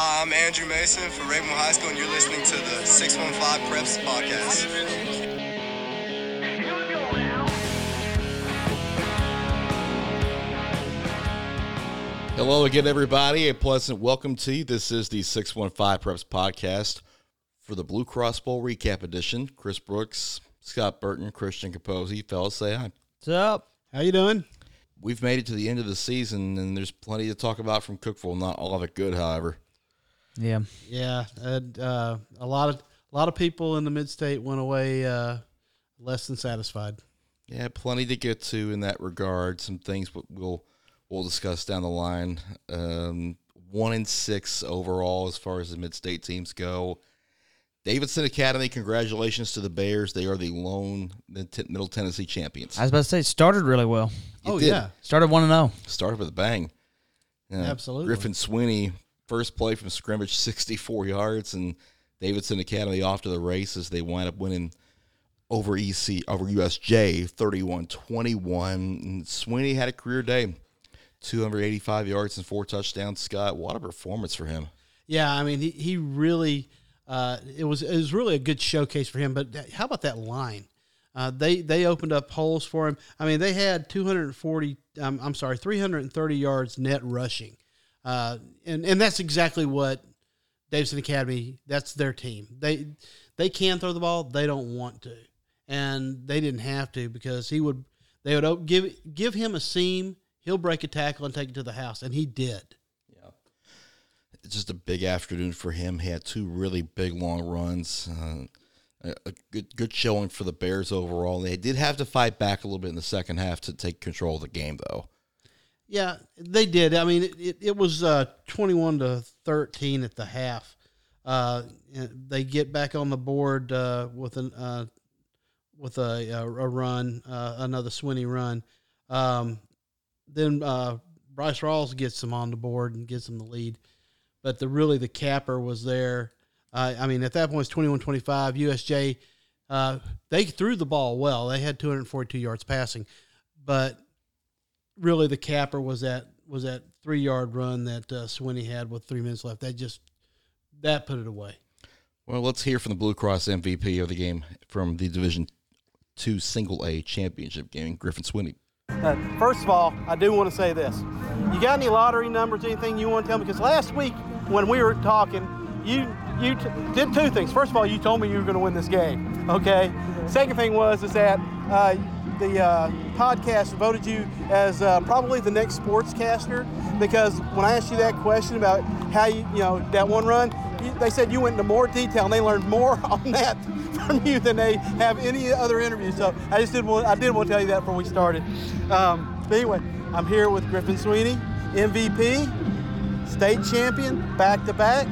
Hi, I'm Andrew Mason from Ravenhill High School, and you're listening to the 615 Preps Podcast. Hello again, everybody. A pleasant welcome to you. This is the 615 Preps Podcast for the Blue Cross Bowl Recap Edition. Chris Brooks, Scott Burton, Christian Capozzi. Fellas, say hi. What's up? How you doing? We've made it to the end of the season, and there's plenty to talk about from Cookeville. Not all of it good, however. Yeah. Yeah, and, uh, a lot of a lot of people in the mid-state went away uh, less than satisfied. Yeah, plenty to get to in that regard. Some things we'll we'll discuss down the line. Um, one in six overall as far as the mid-state teams go. Davidson Academy, congratulations to the Bears. They are the lone Middle Tennessee champions. I was about to say, it started really well. It oh did. yeah, Started 1 0. Started with a bang. Yeah, Absolutely. Griffin Sweeney, first play from scrimmage, 64 yards, and Davidson Academy off to the races. They wind up winning over EC over USJ 31-21. Sweeney had a career day. 285 yards and four touchdowns. Scott, what a performance for him. yeah. I mean, he he really uh, it was it was really a good showcase for him. But how about that line? Uh, they they opened up holes for him. I mean, they had 240. Um, I'm sorry, 330 yards net rushing, uh, and and that's exactly what Davidson Academy. That's their team. They they can throw the ball. They don't want to, and they didn't have to because he would. They would give give him a seam. He'll break a tackle and take it to the house, and he did. Yeah, it's just a big afternoon for him. He had two really big long runs. Uh, a, a good good showing for the Bears overall. They did have to fight back a little bit in the second half to take control of the game, though. Yeah, they did. I mean, it, it, was uh, 21 to 13 at the half. Uh, they get back on the board uh, with an uh, with a, a, run, uh, another Swinney run. Um, then uh, Bryce Rawls gets them on the board and gets them the lead. But the really the capper was there. I mean, at that point, it's 21-25. USJ, they threw the ball well. They had 242 yards passing. But really the capper was that was that three yard run that uh, Swinney had with three minutes left. That just that put it away. Well, let's hear from the Blue Cross MVP of the game from the Division Two Single A Championship game, Griffin Swinney. Uh, first of all, I do want to say this. You got any lottery numbers, anything you want to tell me? Because last week when we were talking, you you t- did two things. First of all, you told me you were going to win this game. Okay. Second thing was is that uh, the uh, podcast voted you as uh, probably the next sportscaster because when I asked you that question about how you you know that one run, you, they said you went into more detail and they learned more on that from you than they have any other interview. So I just did want I did want to tell you that before we started. Um, but anyway, I'm here with Griffin Sweeney, MVP, state champion, back to back.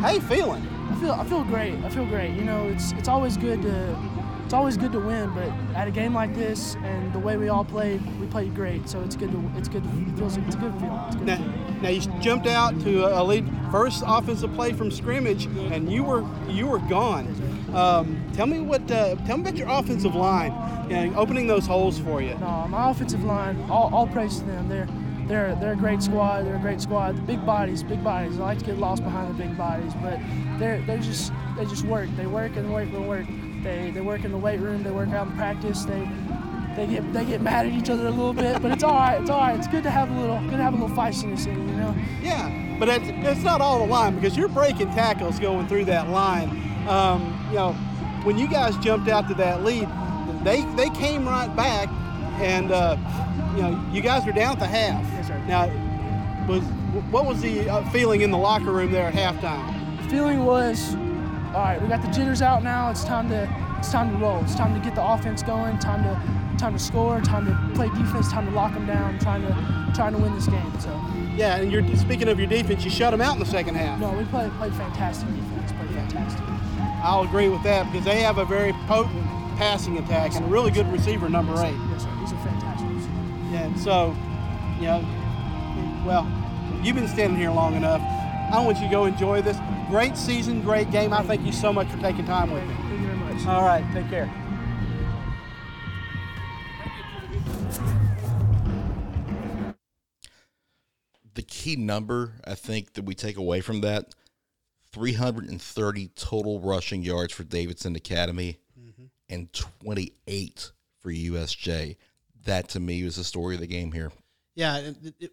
How you feeling? I feel I feel great. I feel great. You know, it's it's always good to it's always good to win, but at a game like this and the way we all played, we played great. So it's good to it's good to it feels it's a good feeling. A good Now, feeling. now you jumped out to a lead first offensive play from scrimmage, and you were you were gone. Um, tell me what uh, tell me about your offensive line and opening those holes for you. No, my offensive line, all, all praise to them. They're they're they're a great squad. They're a great squad. The big bodies, big bodies. I like to get lost behind the big bodies, but they're they're just they just work. They work and work and work. They they work in the weight room. They work out in practice. They they get they get mad at each other a little bit, but it's all right. It's all right. It's good to have a little good to have a little feistiness in it, you know. Yeah, but it's, it's not all the line because you're breaking tackles going through that line. Um, you know, when you guys jumped out to that lead, they they came right back, and uh, you know you guys were down at the half. Yes, sir. Now, was what was the uh, feeling in the locker room there at halftime? The feeling was, all right, we got the jitters out now. It's time to it's time to roll. It's time to get the offense going. Time to time to score. Time to play defense. Time to lock them down. Trying to trying to win this game. So Yeah, and you're speaking of your defense, you shut them out in the second half. no, we played played fantastic defense. Played fantastic. I'll agree with that because they have a very potent passing attack and a really good receiver, number eight. Yes, sir. These are fantastic. Yeah, and so, you know, well, you've been standing here long enough. I want you to go enjoy this. Great season, great game. I thank you so much for taking time with me. Thank you very much. All right, take care. The key key number I think that we take away from that 330 total rushing yards for Davidson Academy mm-hmm. and 28 for USJ. That to me was the story of the game here. Yeah, it, it- it-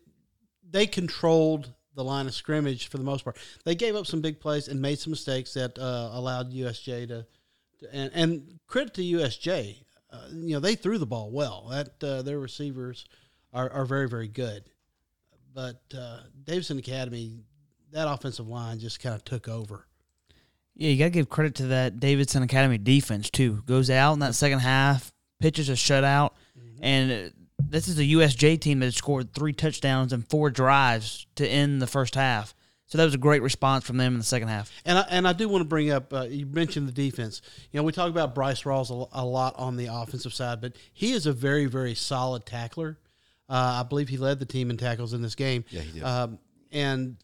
they controlled the line of scrimmage for the most part. They gave up some big plays and made some mistakes that uh, allowed USJ to, to and, and credit to USJ. Uh, you know, they threw the ball well. That uh, their receivers are, are very very good. But uh, Davidson Academy, that offensive line just kind of took over. Yeah, you got to give credit to that Davidson Academy defense too. Goes out in that second half, pitches a shutout, and uh, this is a USJ team that scored three touchdowns and four drives to end the first half. So that was a great response from them in the second half. And I, and I do want to bring up, uh, you mentioned the defense. You know, we talk about Bryce Rawls a, a lot on the offensive side, but he is a very, very solid tackler. Uh, I believe he led the team in tackles in this game. Yeah, he did. Um, and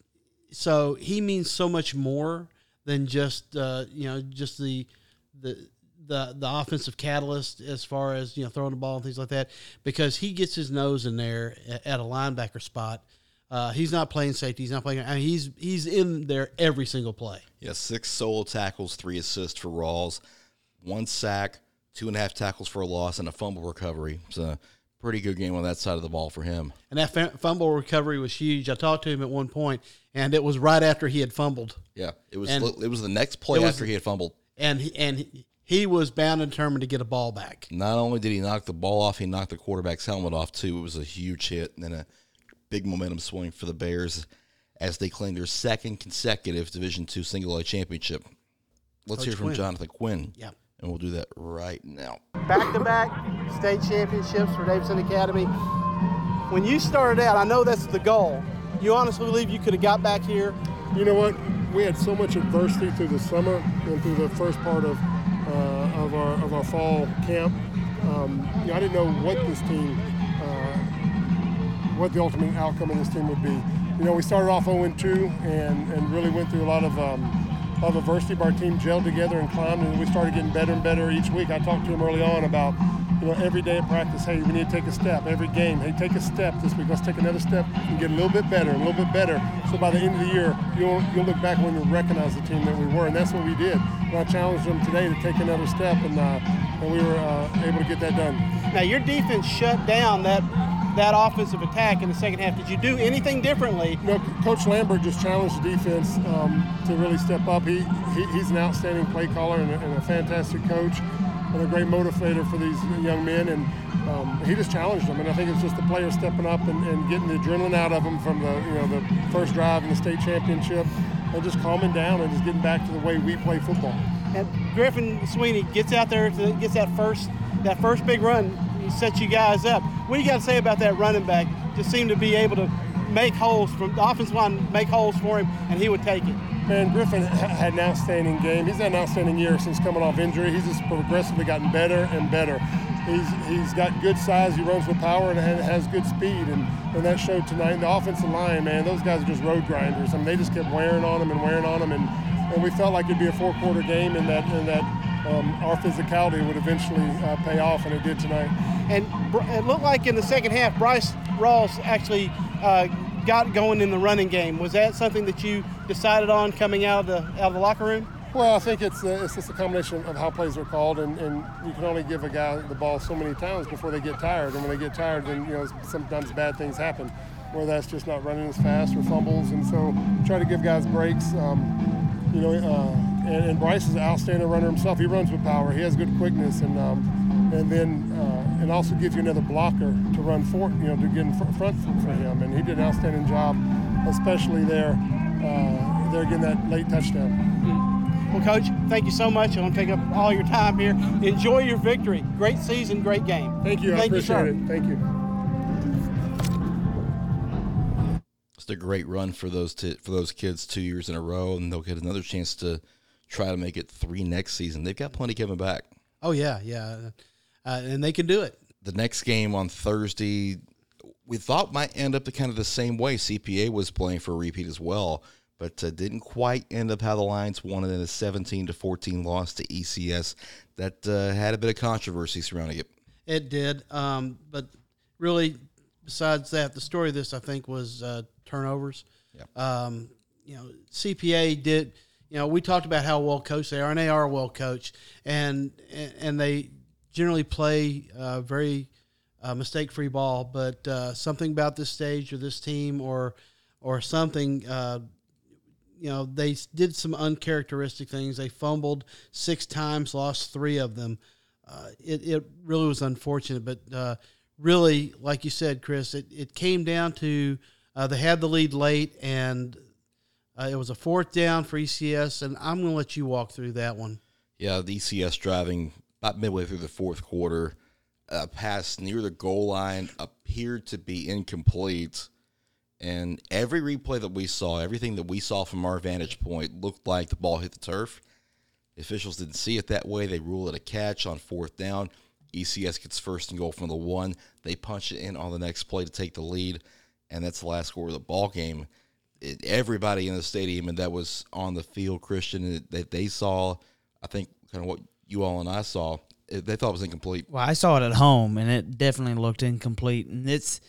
so he means so much more than just, uh, you know, just the, the, the, the offensive catalyst as far as you know throwing the ball and things like that because he gets his nose in there at, at a linebacker spot. Uh, he's not playing safety. He's not playing. I mean, he's he's in there every single play. Yeah, six solo tackles, three assists for Rawls, one sack, two and a half tackles for a loss, and a fumble recovery. It's a pretty good game on that side of the ball for him. And that fumble recovery was huge. I talked to him at one point, and it was right after he had fumbled, Yeah, it was And it was the next play after he had fumbled. and he, and he, he was bound and determined to get a ball back. Not only did he knock the ball off, he knocked the quarterback's helmet off too. It was a huge hit and then a big momentum swing for the Bears as they claim their second consecutive Division two single A championship. Let's Coach hear from Quinn. Jonathan Quinn. Yeah. And we'll do that right now. back to back state championships for Davidson Academy. When you started out, I know that's the goal. You honestly believe you could have got back here? You know what? We had so much adversity through the summer and through the first part of of our of our fall camp. Um, you know, I didn't know what this team, uh, what the ultimate outcome of this team would be. You know, we started off 0-2 and and really went through a lot of um, of adversity. But our team gelled together and climbed, and we started getting better and better each week. I talked to him early on about you know, every day at practice, hey, we need to take a step. Every game, hey, take a step this week. Let's take another step and get a little bit better, a little bit better. So by the end of the year, you'll you'll look back when you recognize the team that we were, and that's what we did. And I challenged them today to take another step, and uh, and we were uh, able to get that done. Now your defense shut down that that offensive attack in the second half. Did you do anything differently? Know, Coach Lambert just challenged the defense um, to really step up. He, he he's an outstanding play caller and a, and a fantastic coach and a great motivator for these young men. And um, he just challenged them. And I think it's just the players stepping up and, and getting the adrenaline out of them from the you know the first drive in the state championship, and just calming down and just getting back to the way we play football. And Griffin Sweeney gets out there, to, gets that first that first big run. He sets you guys up. What do you got to say about that running back? Just seemed to be able to make holes from the offensive line, make holes for him, and he would take it. Man, Griffin had an outstanding game. He's had an outstanding year since coming off injury. He's just progressively gotten better and better. He's he's got good size. He runs with power and has good speed, and, and that showed tonight. The offensive line, man, those guys are just road grinders. I mean, they just kept wearing on him and wearing on him, and, and we felt like it'd be a four-quarter game, and that and that um, our physicality would eventually uh, pay off, and it did tonight. And it looked like in the second half, Bryce Ross actually uh, got going in the running game. Was that something that you decided on coming out of the out of the locker room? Well, I think it's uh, it's just a combination of how plays are called, and, and you can only give a guy the ball so many times before they get tired. And when they get tired, then you know sometimes bad things happen, whether that's just not running as fast or fumbles. And so try to give guys breaks. Um, you know, uh, and, and Bryce is an outstanding runner himself. He runs with power. He has good quickness, and um, and then uh, and also gives you another blocker to run for, you know, to get in fr- front for him. And he did an outstanding job, especially there. Uh, there getting that late touchdown. Well, Coach, thank you so much. I don't take up all your time here. Enjoy your victory. Great season, great game. Thank you. I Thank you, appreciate sir. it. Thank you. It's a great run for those t- for those kids two years in a row, and they'll get another chance to try to make it three next season. They've got plenty coming back. Oh yeah, yeah, uh, and they can do it. The next game on Thursday, we thought might end up the kind of the same way. CPA was playing for a repeat as well, but uh, didn't quite end up how the Lions wanted in a 17 to 14 loss to ECS. That uh, had a bit of controversy surrounding it. It did, um, but really, besides that, the story of this I think was uh, turnovers. Um, you know, CPA did. You know, we talked about how well coached they are, and they are well coached, and and they generally play uh, very uh, mistake free ball. But uh, something about this stage or this team or or something. Uh, you know, they did some uncharacteristic things. They fumbled six times, lost three of them. Uh, it, it really was unfortunate, but uh, really, like you said, Chris, it, it came down to they had the lead late, and it was a fourth down for ECS, and I'm going to let you walk through that one. Yeah, the ECS driving about midway through the fourth quarter, a pass near the goal line appeared to be incomplete. And every replay that we saw, everything that we saw from our vantage point looked like the ball hit the turf. The officials didn't see it that way. They rule it a catch on fourth down. ECS gets first and goal from the one. They punch it in on the next play to take the lead, and that's the last score of the ball game. It, everybody in the stadium and that was on the field, Christian, that they saw, I think, kind of what you all and I saw, it, they thought it was incomplete. Well, I saw it at home, and it definitely looked incomplete. And it's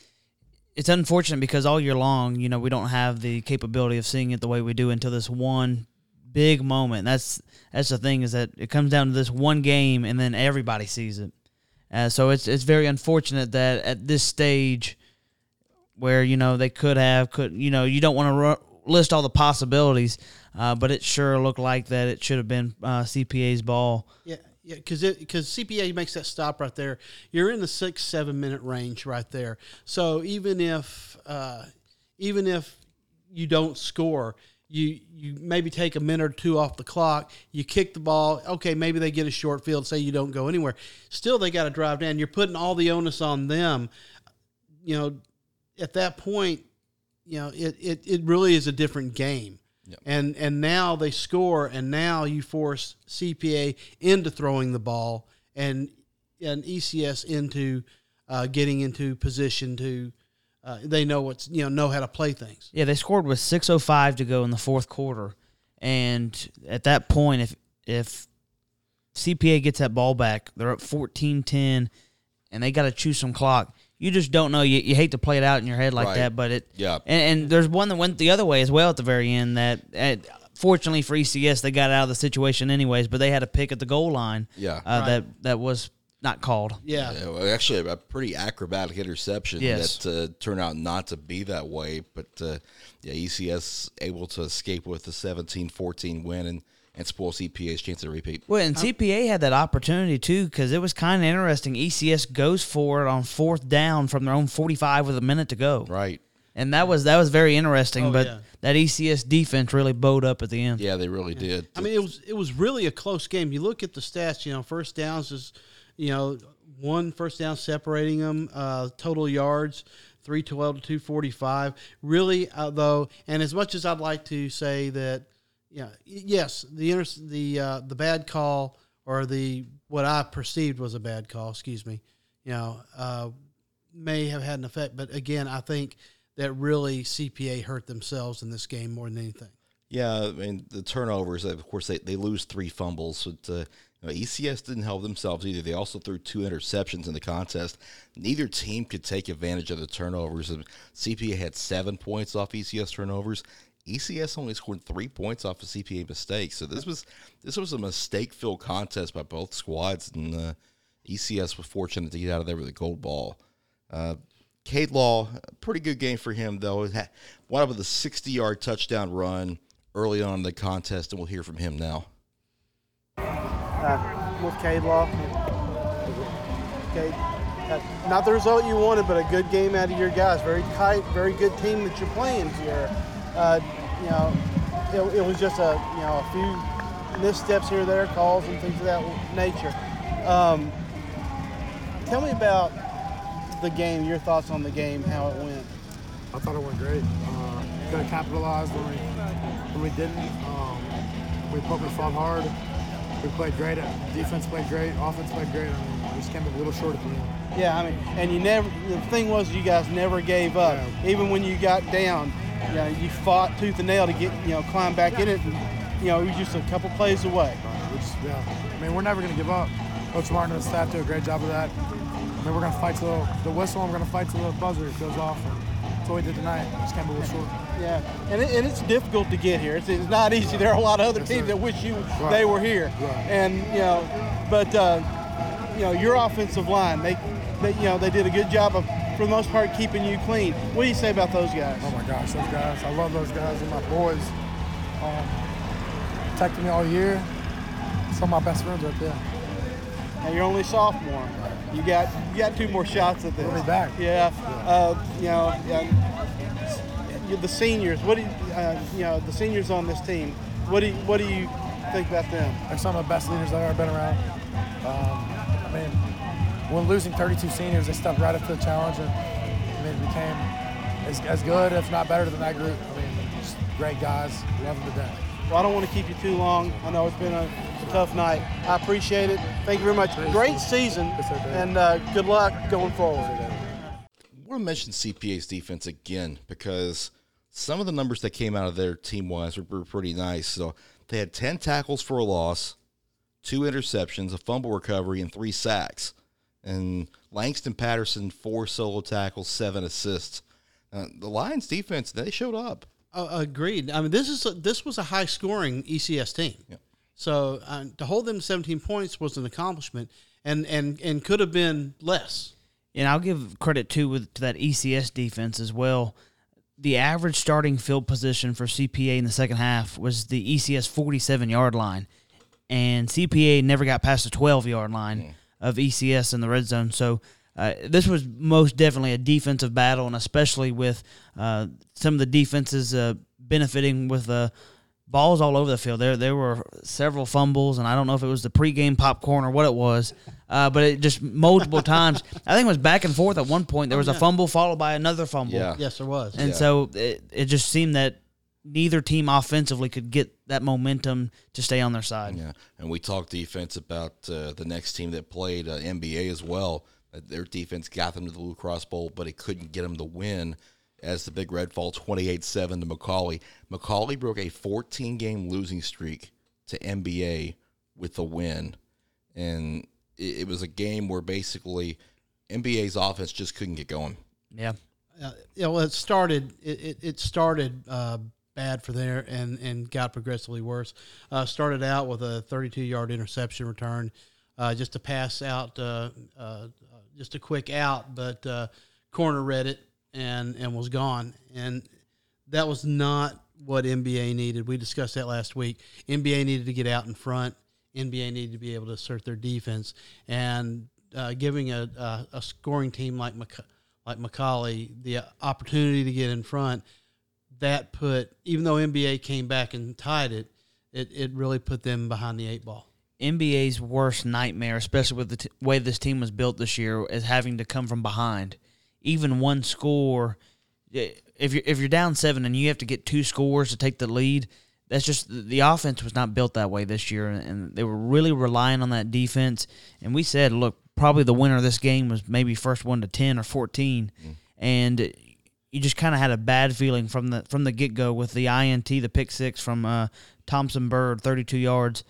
it's unfortunate because all year long, you know, we don't have the capability of seeing it the way we do until this one big moment. That's that's the thing is that it comes down to this one game, and then everybody sees it. Uh, so it's it's very unfortunate that at this stage, where you know they could have could you know you don't want to ru- list all the possibilities, uh, but it sure looked like that it should have been uh, CPA's ball. Yeah, yeah, because because CPA makes that stop right there. You're in the six seven minute range right there. So even if uh, even if you don't score, you you maybe take a minute or two off the clock. You kick the ball. Okay, maybe they get a short field. Say you don't go anywhere. Still, they got to drive down. You're putting all the onus on them. You know, at that point, you know it it, it really is a different game. And and now they score, and now you force CPA into throwing the ball, and and ECS into uh, getting into position to. Uh, they know what's you know know how to play things. Yeah, they scored with 6:05 to go in the fourth quarter, and at that point, if if CPA gets that ball back, they're up 14-10, and they got to chew some clock. You just don't know. You, you hate to play it out in your head like Right. that, but it. Yeah. And, and there's one that went the other way as well at the very end. That uh, fortunately for ECS, they got out of the situation anyways, but they had a pick at the goal line. Yeah. uh, that that was not called. Yeah, Yeah, well, actually, a pretty acrobatic interception Yes. that uh, turned out not to be that way. But uh, yeah, ECS able to escape with a 17-14 win and, and spoil CPA's chance to repeat. Well, and CPA had that opportunity too because it was kind of interesting. ECS goes for it on fourth down from their own 45 with a minute to go. Right. And that was that was very interesting. Oh, but yeah. that ECS defense really bowed up at the end. Yeah, they really did. I mean it was it was really a close game. You look at the stats. You know, first downs is you know one first down separating them. Uh, total yards. 312 to 245 really uh, though and as much as i'd like to say that yeah, yes, the inter- the uh, the bad call or the what I perceived was a bad call. Excuse me. You know, uh, may have had an effect, but again, I think that really CPA hurt themselves in this game more than anything. Yeah, I mean the turnovers. Of course, they, they lose three fumbles. But uh, you know, ECS didn't help themselves either. They also threw two interceptions in the contest. Neither team could take advantage of the turnovers. CPA had seven points off ECS turnovers. ECS only scored three points off of CPA mistakes. So this was this was a mistake filled contest by both squads, and uh, ECS was fortunate to get out of there with a gold ball. Uh, Cade Law, pretty good game for him though. One up with a 60 yard touchdown run early on in the contest, and we'll hear from him now. uh, with Cade Law. Okay, uh, not the result you wanted, but a good game out of your guys. Very tight, very good team that you're playing here. Uh, you know, it, it was just a you know a few missteps here, there, calls and things of that nature. Um, tell me about the game. Your thoughts on the game, how it went. I thought it went great. Uh, could have capitalized when we when we didn't. Um, we we fought hard. We played great. Defense played great. Offense played great. I mean, we just came up a little short at the end. Yeah, I mean, and you never. The thing was, you guys never gave up, Yeah. even when you got down. You know, you fought tooth and nail to get you know climb back in it. And, you know, it was just a couple plays away. We just, yeah. I mean, we're never going to give up. Coach Martin and the staff do a great job of that. I mean, we're going to fight till the whistle and we're going to fight till the buzzer goes off. And that's what we did tonight. Just came a little short. Yeah, and, it, and it's difficult to get here. It's, it's not easy. There are a lot of other teams that wish you they were here, Right. and you know, but uh, you know your offensive line, they, they you know they did a good job of for the most part keeping you clean. What do you say about those guys? Oh my gosh, those guys! I love those guys. They're my boys. Um, protecting me all year. Some of my best friends right there. Now you're only sophomore. You got you got two more shots at this. We'll back. Yeah, uh, you know, yeah, the seniors. What do you, uh, you know the seniors on this team? What do you, what do you think about them? They're some of the best leaders I've ever been around. Um, I mean, when losing 32 seniors, they stepped right up to the challenge and I mean, it became as, as good, if not better, than that group. I mean, just great guys. Love them to death. Well, I don't want to keep you too long. I know it's been a, a tough night. I appreciate it. Thank you very much. Great season, Yes, sir, Dave. and uh, good luck going forward. I want to mention CPA's defense again because some of the numbers that came out of their team wise were, were pretty nice. So they had 10 tackles for a loss, two interceptions, a fumble recovery, and three sacks. And Langston Patterson, four solo tackles, seven assists. Uh, the Lions defense, they showed up. Uh, agreed. I mean, this is a, this was a high scoring ECS team. Yep. So uh, to hold them to 17 points was an accomplishment, and and and could have been less. And I'll give credit too with to that ECS defense as well. The average starting field position for CPA in the second half was the ECS 47 yard line, and CPA never got past the 12 yard line of ECS in the red zone. So uh, this was most definitely a defensive battle, and especially with uh, some of the defenses uh, benefiting with uh, balls all over the field. There there were several fumbles, and I don't know if it was the pregame popcorn or what it was, uh, but it just multiple times. I think it was back and forth. At one point, there was a fumble followed by another fumble. Yeah. Yes, there was. And Yeah. so it, it just seemed that neither team offensively could get that momentum to stay on their side. Yeah, and we talked defense about uh, the next team that played uh, MBA as well. Uh, Their defense got them to the Blue Cross Bowl, but it couldn't get them to win. As the Big Red fall 28-7 to McCallie. McCallie broke a 14-game losing streak to MBA with a win, and it, it was a game where basically MBA's offense just couldn't get going. Yeah. uh, yeah, well, it started. It, it, it started uh, bad for there, and and got progressively worse. Uh, started out with a 32 yard interception return, uh, just to pass out, uh, uh, just a quick out, but uh, corner read it and and was gone, and that was not what MBA needed. We discussed that last week. MBA needed to get out in front. MBA needed to be able to assert their defense, and uh, giving a, a, a scoring team like like McCallie the opportunity to get in front. That put, even though MBA came back and tied it, it, it really put them behind the eight ball. MBA's worst nightmare, especially with the t- way this team was built this year, is having to come from behind. Even one score, if you're if you're down seven and you have to get two scores to take the lead, that's just the offense was not built that way this year, and they were really relying on that defense. And we said, look, probably the winner of this game was maybe first one to ten or fourteen, mm. and you just kind of had a bad feeling from the from the get go with the INT, the pick six from uh, Thompson Bird, thirty two yards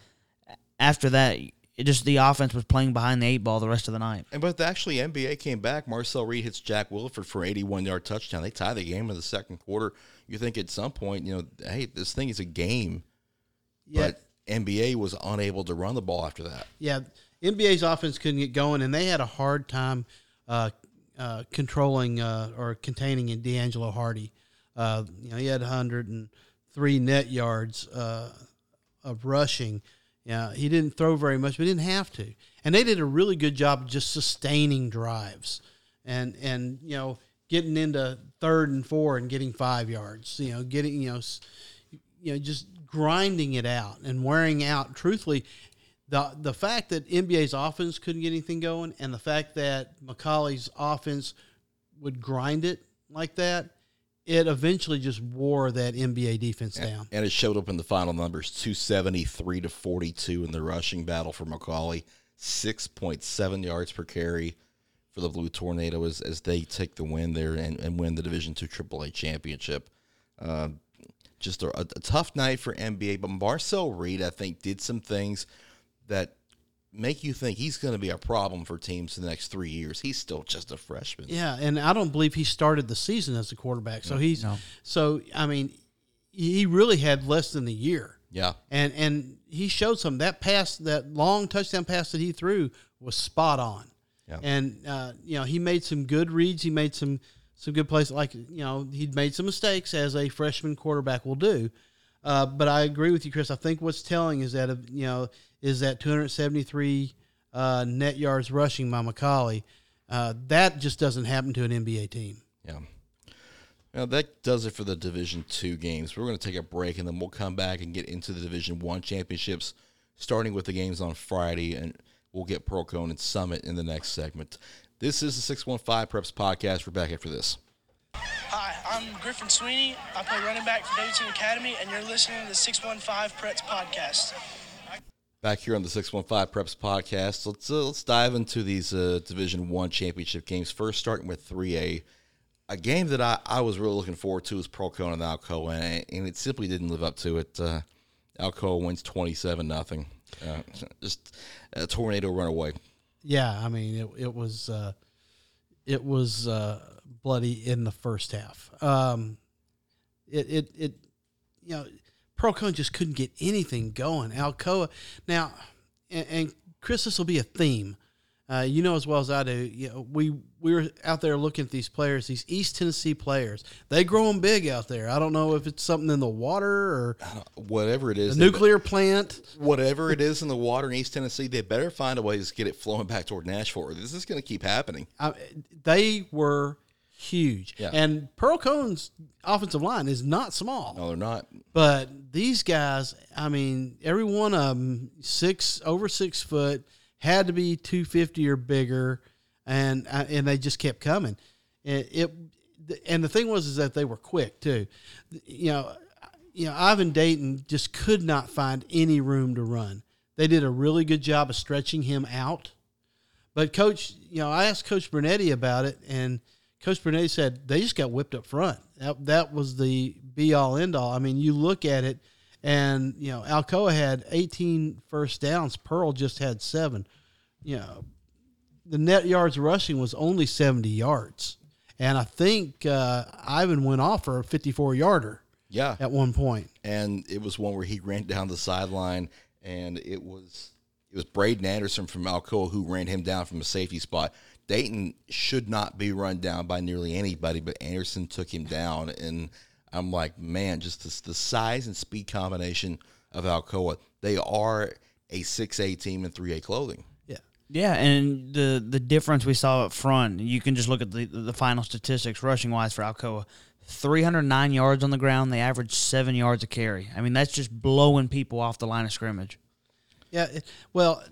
after that, it just the offense was playing behind the eight ball the rest of the night. And but actually, MBA came back. Marcel Reed hits Jack Williford for 81 yard touchdown. They tie the game in the second quarter. You think at some point, you know, hey, this thing is a game. Yeah. But MBA was unable to run the ball after that. Yeah, MBA's offense couldn't get going, and they had a hard time uh, uh, controlling uh, or containing in D'Angelo Hardy. Uh, you know, he had 103 net yards uh, of rushing. Yeah, he didn't throw very much, but he didn't have to. And they did a really good job of just sustaining drives, and and you know getting into third and four and getting five yards. You know, getting you know. You know, just grinding it out and wearing out. Truthfully, the the fact that MBA's offense couldn't get anything going, and the fact that McCallie's offense would grind it like that, it eventually just wore that MBA defense down. And it showed up in the final numbers 273 to 42 in the rushing battle for McCallie, 6.7 yards per carry for the Blue Tornado as, as they take the win there and, and win the Division Two AAA championship. Uh, just a, a tough night for MBA, but Marcel Reed, I think, did some things that make you think he's going to be a problem for teams in the next three years. He's still just a freshman. Yeah, and I don't believe he started the season as a quarterback. So he's so I mean, he really had less than a year. Yeah. And and he showed some that pass that long touchdown pass that he threw was spot on. Yeah. And uh, you know, he made some good reads, he made some some good plays like you know, he'd made some mistakes as a freshman quarterback will do. Uh, but I agree with you, Chris. I think what's telling is that you know is that 273 uh, net yards rushing by McCallie. Uh, that just doesn't happen to an MBA team. Yeah. Now that does it for the Division Two games. We're going to take a break and then we'll come back and get into the Division One championships, starting with the games on Friday, and we'll get Pearl-Cohn and Summit in the next segment. This is the Six One Five Preps podcast. We're back after this. Hi, I'm Griffin Sweeney. I play running back for Davidson Academy, and you're listening to the 615 Preps podcast. Back here on the Six One Five Preps podcast, let's uh, let's dive into these uh, Division One championship games. First, starting with three A, a game that I, I was really looking forward to is Pearl-Cohn and Alcoa, and, and it simply didn't live up to it. Uh, Alcoa wins twenty seven nothing. Uh, just a tornado run away. Yeah, I mean it. It was uh, it was uh, bloody in the first half. Um, it it it you know Pearl-Cohn just couldn't get anything going. Alcoa now, and, and Chris, this will be a theme. Uh, you know as well as I do. You know, we we were out there looking at these players, these East Tennessee players. They grow them big out there. I don't know if it's something in the water or Whatever it is, the nuclear plant. whatever it is in the water in East Tennessee, they better find a way to get it flowing back toward Nashville. or This is going to keep happening. I, they were huge. Yeah. And Pearl-Cohn's offensive line is not small. No, they're not. But these guys, I mean, every one of them six over six foot had to be two fifty or bigger, and uh, and they just kept coming. It, it and the thing was is that they were quick too. You know, you know Ivan Dayton just could not find any room to run. They did a really good job of stretching him out. But coach, you know, I asked Coach Bernetti about it, and Coach Bernetti said they just got whipped up front. That that was the be all end all. I mean, you look at it, and you know, Alcoa had 18 first downs. Pearl just had seven. You know, the net yards rushing was only 70 yards, and I think uh, Ivan went off for a 54 yarder Yeah. at one point. and it was one where he ran down the sideline, and it was it was Braden Anderson from Alcoa who ran him down from a safety spot. Dayton should not be run down by nearly anybody, but Anderson took him down, and I'm like, man, just this, the size and speed combination of Alcoa. They are a six A team in three A clothing. Yeah. Yeah, and the the difference we saw up front, you can just look at the the final statistics rushing wise for Alcoa. 309 yards on the ground, they averaged 7 yards a carry. I mean, that's just blowing people off the line of scrimmage. Yeah, it- well,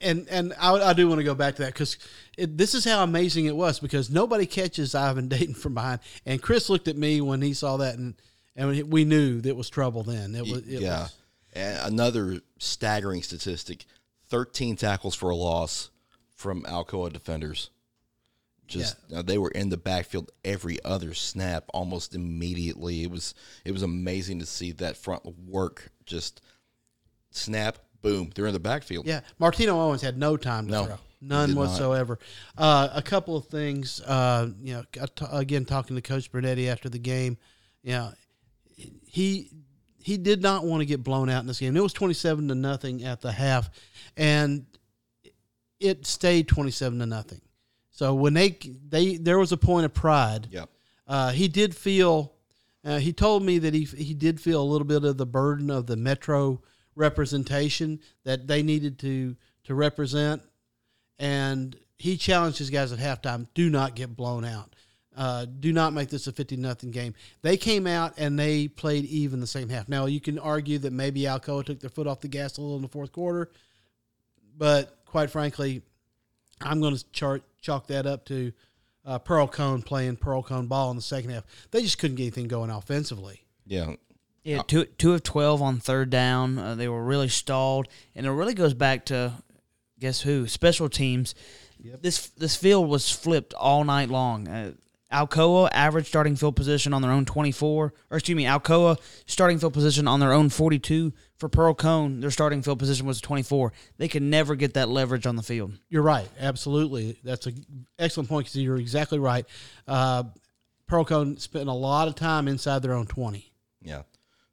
and and I, I do want to go back to that because this is how amazing it was because nobody catches Ivan Dayton from behind. And Chris looked at me when he saw that, and and we knew that was trouble. Then it was it yeah. was another staggering statistic 13 tackles for a loss from Alcoa defenders. Just uh, they were in the backfield every other snap almost immediately. It was it was amazing to see that front work just snap boom they're in the backfield. yeah. Martino Owens had no time to No, throw, none whatsoever. Uh, a couple of things. Uh, you know, again talking to Coach Bernetti after the game. You know, he he did not want to get blown out in this game. It was twenty seven to nothing at the half, and it stayed twenty seven to nothing. So when they they there was a point of pride. Yeah. Uh, he did feel. Uh, he told me that he he did feel a little bit of the burden of the Metro representation that they needed to to represent, and he challenged his guys at halftime: do not get blown out. Uh, do not make this a fifty nothing game. They came out and they played even the second half. Now you can argue that maybe Alcoa took their foot off the gas a little in the fourth quarter, but quite frankly, I'm going to chalk that up to uh, Pearl-Cohn playing Pearl-Cohn ball in the second half. They just couldn't get anything going offensively. Yeah. Yeah, two two of twelve on third down. Uh, they were really stalled, and it really goes back to guess who special teams. This this field was flipped all night long. Uh, Alcoa average starting field position on their own 24, or excuse me, Alcoa starting field position on their own 42. For Pearl-Cohn, their starting field position was 24. They could never get that leverage on the field. You're right. Absolutely. That's an excellent point because you're exactly right. Uh, Pearl-Cohn spent a lot of time inside their own 20. Yeah.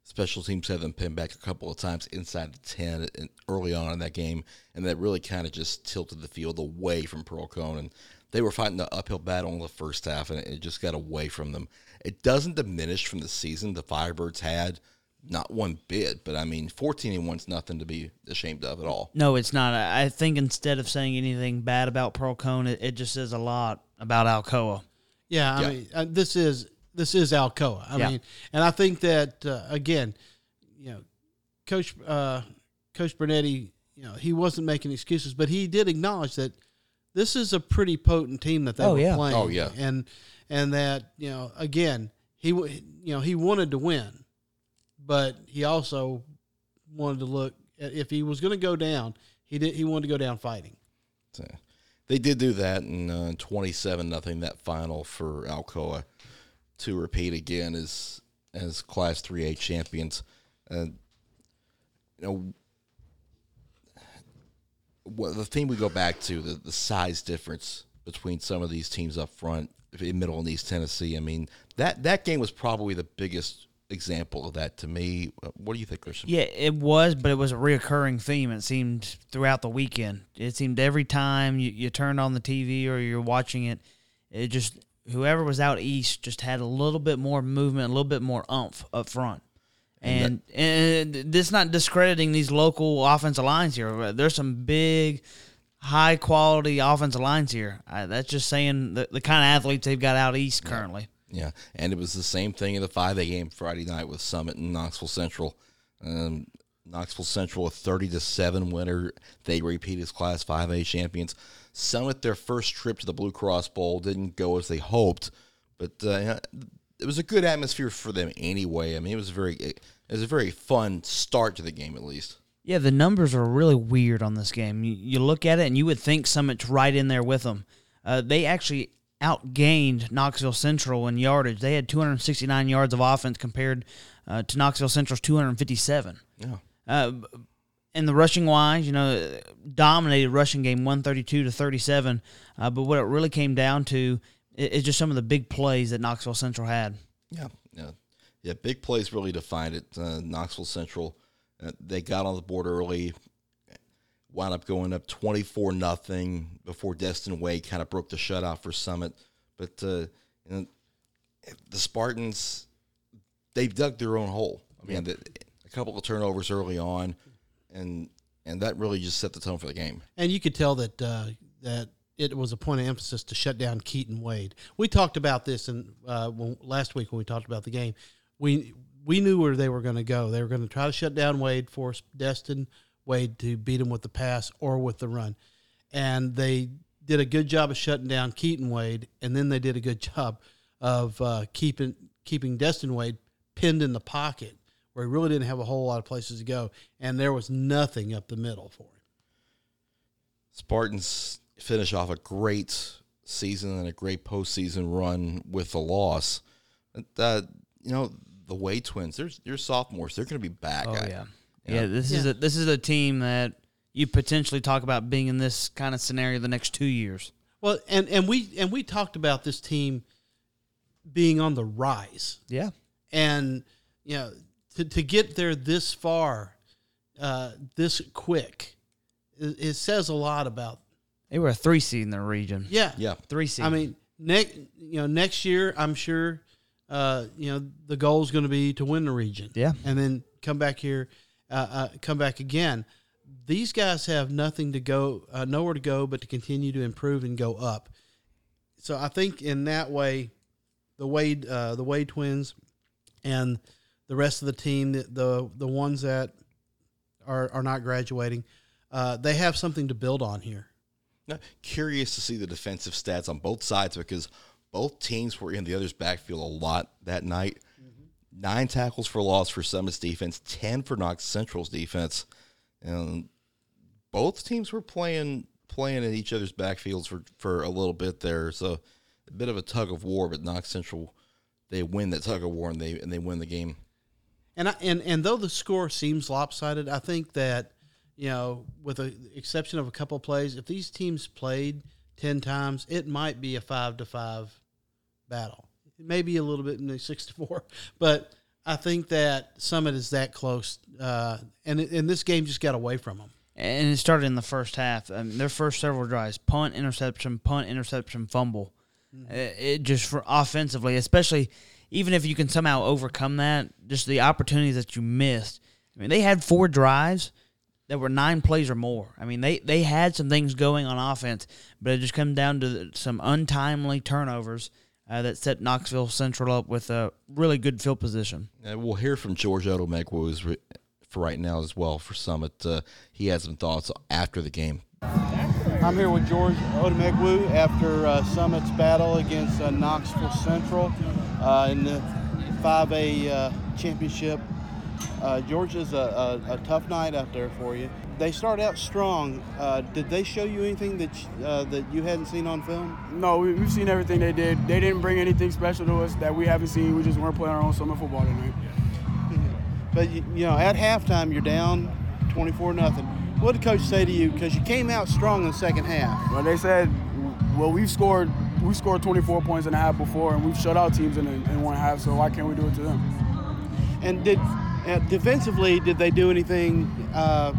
Special teams had them pinned back a couple of times inside the 10 and early on in that game, and that really kind of just tilted the field away from Pearl-Cohn. And they were fighting the uphill battle in the first half, and it just got away from them. It doesn't diminish from the season the Firebirds had, not one bit, but I mean, 14 and 1's nothing to be ashamed of at all. No, it's not. I I think instead of saying anything bad about Pearl-Cohn, it, it just says a lot about Alcoa. Yeah, I Yeah. mean, uh, this is this is Alcoa. I Yeah. mean, and I think that uh, again, you know, Coach uh, Coach Bernetti, you know, he wasn't making excuses, but he did acknowledge that this is a pretty potent team that they Oh, were yeah. playing. Oh, yeah. and and that you know, again, he you know he wanted to win, but he also wanted to look at if he was going to go down, he did he wanted to go down fighting. So they did do that in uh, 27 nothing that final for Alcoa to repeat again as as Class 3A champions. Uh, you know, what the thing we go back to the, the size difference between some of these teams up front in Middle and East Tennessee. I mean that that game was probably the biggest example of that to me. Uh, What do you think, Christian? Yeah, it was, but it was a reoccurring theme. It seemed throughout the weekend. It seemed every time you, you turned on the TV or you're watching it, it just whoever was out east just had a little bit more movement, a little bit more umph up front. And and this not discrediting these local offensive lines here. There's some big, high quality offensive lines here. That's just saying the, the kind of athletes they've got out east currently. Yeah, and it was the same thing in the 5A game Friday night with Summit and Knoxville Central. Um, Knoxville Central a 30 to 7 winner. They repeat as Class 5A champions. Summit, their first trip to the Blue Cross Bowl, didn't go as they hoped, but uh, it was a good atmosphere for them anyway. I mean, it was very it was a very fun start to the game, at least. Yeah, the numbers are really weird on this game. You, you look at it and you would think Summit's right in there with them. Uh, they actually outgained Knoxville Central in yardage. They had 269 yards of offense compared uh, to Knoxville Central's 257. Yeah. Uh, in the rushing wise, you know, dominated rushing game 132 to 37. Uh, but what it really came down to is just some of the big plays that Knoxville Central had. Yeah, yeah, yeah. Big plays really defined it. Uh, Knoxville Central, uh, they got on the board early, wound up going up twenty four nothing before Destin Wade kind of broke the shutout for Summit. But uh, you know, the Spartans, they've dug their own hole. I mean, the, a couple of turnovers early on, and and that really just set the tone for the game. And you could tell that uh, that it was a point of emphasis to shut down Keaton Wade. We talked about this in uh, when, last week when we talked about the game. We we knew where they were going to go. They were going to try to shut down Wade, force Destin Wade to beat him with the pass or with the run, and they did a good job of shutting down Keaton Wade, and then they did a good job of uh, keeping keeping Destin Wade pinned in the pocket where he really didn't have a whole lot of places to go, and there was nothing up the middle for him. Spartans finish off a great season and a great postseason run with a loss. Uh, you know, the Wade twins, they're, they're sophomores. They're going to be back. Oh I- yeah, yeah. this is a this is a team that you potentially talk about being in this kind of scenario the next two years. Well, and and we and we talked about this team being on the rise, Yeah, and you know to to get there this far, uh, this quick, it, it says a lot about. they were a three seed in the region. Yeah, Yeah. three seed. I mean, next you know next year, I'm sure, uh, you know the goal is going to be to win the region. Yeah. and then come back here, uh, uh, come back again. These guys have nothing to go, uh, nowhere to go, but to continue to improve and go up. So I think in that way, the Wade, uh, the Wade twins, and the rest of the team, the the, the ones that are are not graduating, uh, they have something to build on here. Now, curious to see the defensive stats on both sides because both teams were in the other's backfield a lot that night. Nine tackles for loss for Summit's defense, 10 for Knox Central's defense. And both teams were playing playing in each other's backfields for, for a little bit there. So a bit of a tug of war, but Knox Central they win that tug of war and they and they win the game. And I, and and though the score seems lopsided, I think that you know, with the exception of a couple of plays, if these teams played ten times, it might be a five to five battle. Maybe a little bit in the six to four, but I think that Summit is that close, uh, and and this game just got away from them. and it started in the first half. Um, their first several drives: punt, interception, punt, interception, fumble. It, it just for offensively, especially even if you can somehow overcome that, just the opportunities that you missed. I mean, they had four drives that were nine plays or more. I mean, they they had some things going on offense, but it just come down to some untimely turnovers uh, that set Knoxville Central up with a really good field position. And we'll hear from George Odomekwo who's re- for right now as well for Summit. Uh, he had some thoughts after the game. I'm here with George Odemegwu after uh, Summit's battle against uh, Knoxville Central uh, in the 5A uh, championship. Uh, George is a, a, a tough night out there for you. They start out strong. Uh, did they show you anything that uh, that you hadn't seen on film? No, we, we've seen everything they did. They didn't bring anything special to us that we haven't seen. We just weren't playing our own summer football tonight. But you, you know, at halftime you're down 24 nothing. What did coach say to you? Because you came out strong in the second half. Well, they said, well, we've scored we scored 24 points in a half before, and we've shut out teams in, in one half. So why can't we do it to them? And did uh, defensively did they do anything? Uh,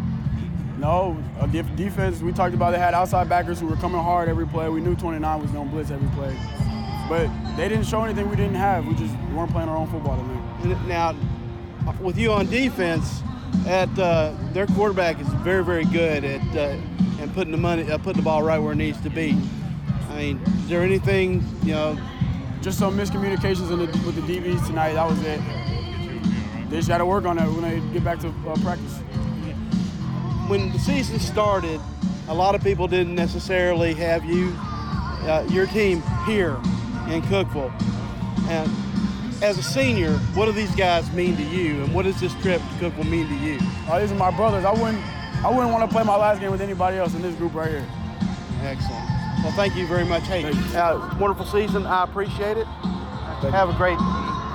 No, uh, def- defense. We talked about they had outside backers who were coming hard every play. We knew 29 was going to blitz every play, but they didn't show anything we didn't have. We just weren't playing our own football tonight. Now, with you on defense, at uh, their quarterback is very, very good at uh, and putting the money, uh, putting the ball right where it needs to be. I mean, is there anything you know? Just some miscommunications in the, with the DBs tonight. That was it. They just got to work on that when they get back to uh, practice. When the season started, a lot of people didn't necessarily have you, uh, your team here in Cookeville. And as a senior, what do these guys mean to you, and what does this trip to Cookeville mean to you? Oh, these are my brothers. I wouldn't, I wouldn't want to play my last game with anybody else in this group right here. Excellent. Well, thank you very much. Hey, uh, wonderful season. I appreciate it. Have a great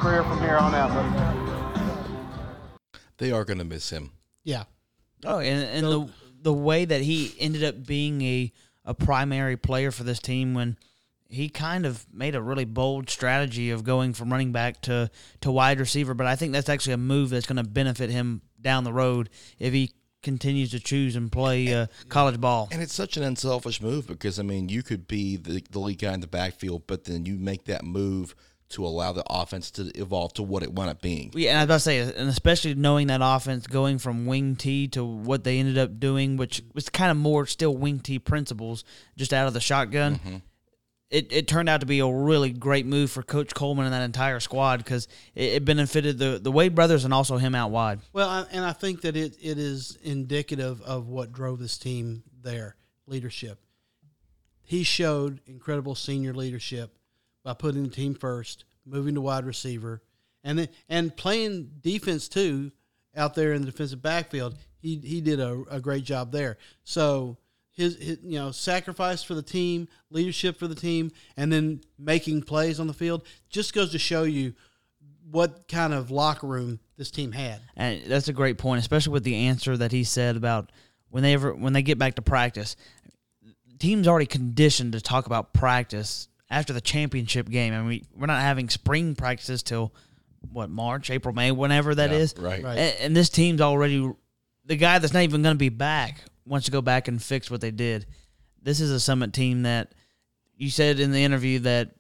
career from here on out, buddy. They are going to miss him. Yeah. Oh, and, and the the way that he ended up being a, a primary player for this team when he kind of made a really bold strategy of going from running back to, to wide receiver. But I think that's actually a move that's going to benefit him down the road if he continues to choose and play uh, college ball. And it's such an unselfish move because I mean, you could be the, the lead guy in the backfield, but then you make that move to allow the offense to evolve to what it wound up being. Yeah, and I was about to say, and especially knowing that offense going from wing T to what they ended up doing, which was kind of more still wing T principles, just out of the shotgun. It, it turned out to be a really great move for Coach Coleman and that entire squad because it, it benefited the, the Wade brothers and also him out wide. Well, I, and I think that it, it is indicative of what drove this team there leadership. He showed incredible senior leadership by putting the team first, moving to wide receiver, and then, and playing defense too out there in the defensive backfield. He he did a, a great job there. So his, his you know sacrifice for the team, leadership for the team, and then making plays on the field just goes to show you what kind of locker room this team had. And that's a great point, especially with the answer that he said about when they ever when they get back to practice. Teams already conditioned to talk about practice after the championship game. I mean, we, we're not having spring practices till what March, April, May, whenever that Yeah, is. right. Right. And, and this team's already the guy that's not even going to be back wants to go back and fix what they did. This is a Summit team that you said in the interview that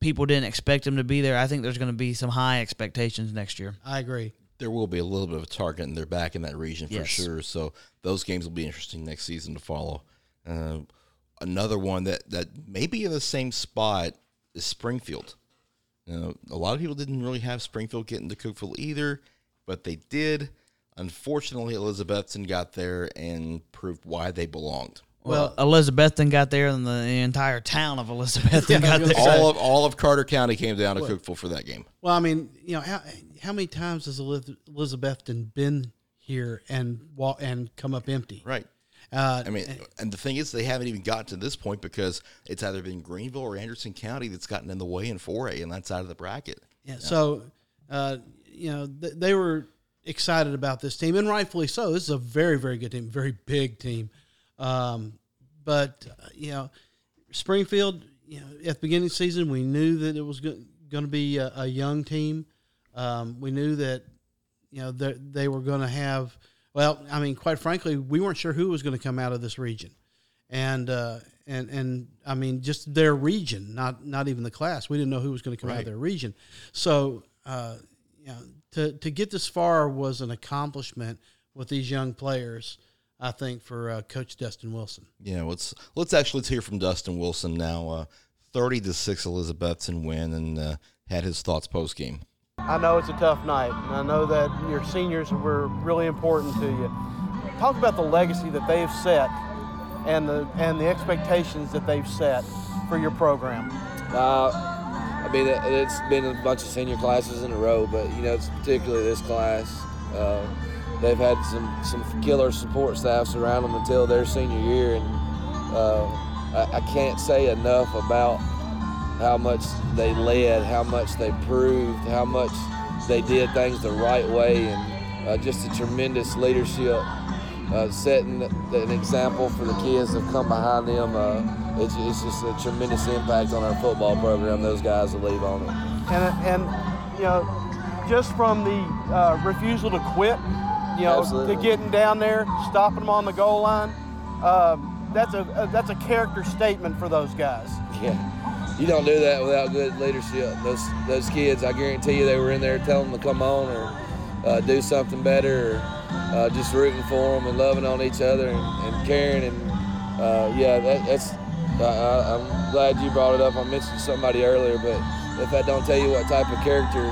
people didn't expect them to be there. I think there's going to be some high expectations next year. I agree. There will be a little bit of a target and they're back in that region for Yes. sure. So those games will be interesting next season to follow. Uh, another one that, that may be in the same spot is Springfield. You know, a lot of people didn't really have Springfield get into Cookeville either, but they did. Unfortunately, Elizabethton got there and proved why they belonged. Well, Elizabethton got there, and the, the entire town of Elizabethton got there. All of all of Carter County came down to Cookeville for that game. Well, I mean, you know, how how many times has Eliz- Elizabethton been here and wa- and come up empty? Right. Uh, I mean, and the thing is, they haven't even gotten to this point because it's either been Greeneville or Anderson County that's gotten in the way in 4A, and that's out of the bracket. Yeah. So, uh, you know, th- they were excited about this team, and rightfully so. This is a very, very good team, very big team. Um, but uh, you know, Springfield, you know, at the beginning of the season, we knew that it was going to be a, a young team. Um, we knew that you know they they were going to have. Well, I mean, quite frankly, we weren't sure who was going to come out of this region, and uh, and and I mean, just their region, not not even the class. We didn't know who was going to come out of their region. So, uh, you know, to to get this far was an accomplishment with these young players. I think for uh, Coach Dustin Wilson. Yeah, let's let's actually let's hear from Dustin Wilson now. Uh, Thirty to six, Elizabethton win, and uh, had his thoughts post game. I know it's a tough night, and I know that your seniors were really important to you. Talk about the legacy that they've set and the and the expectations that they've set for your program. Uh, I mean, it- it's been a bunch of senior classes in a row, but you know, it's particularly this class. Uh, they've had some some killer support staffs around them until their senior year, and uh, I, I can't say enough about how much they led, how much they proved, how much they did things the right way, and uh, just a tremendous leadership, uh, setting an example for the kids that come behind them. Uh, it's, it's just a tremendous impact on our football program. Those guys will leave on it. And and you know, just from the uh, refusal to quit, you know, Absolutely. to getting down there, stopping them on the goal line. Um, that's a, a that's a character statement for those guys. Yeah. You don't do that without good leadership. Those those kids, I guarantee you, they were in there telling them to come on or uh, do something better, or uh, just rooting for them and loving on each other and, and caring. And uh, yeah, that, that's. I, I'm glad you brought it up. I mentioned somebody earlier, but if that don't tell you what type of character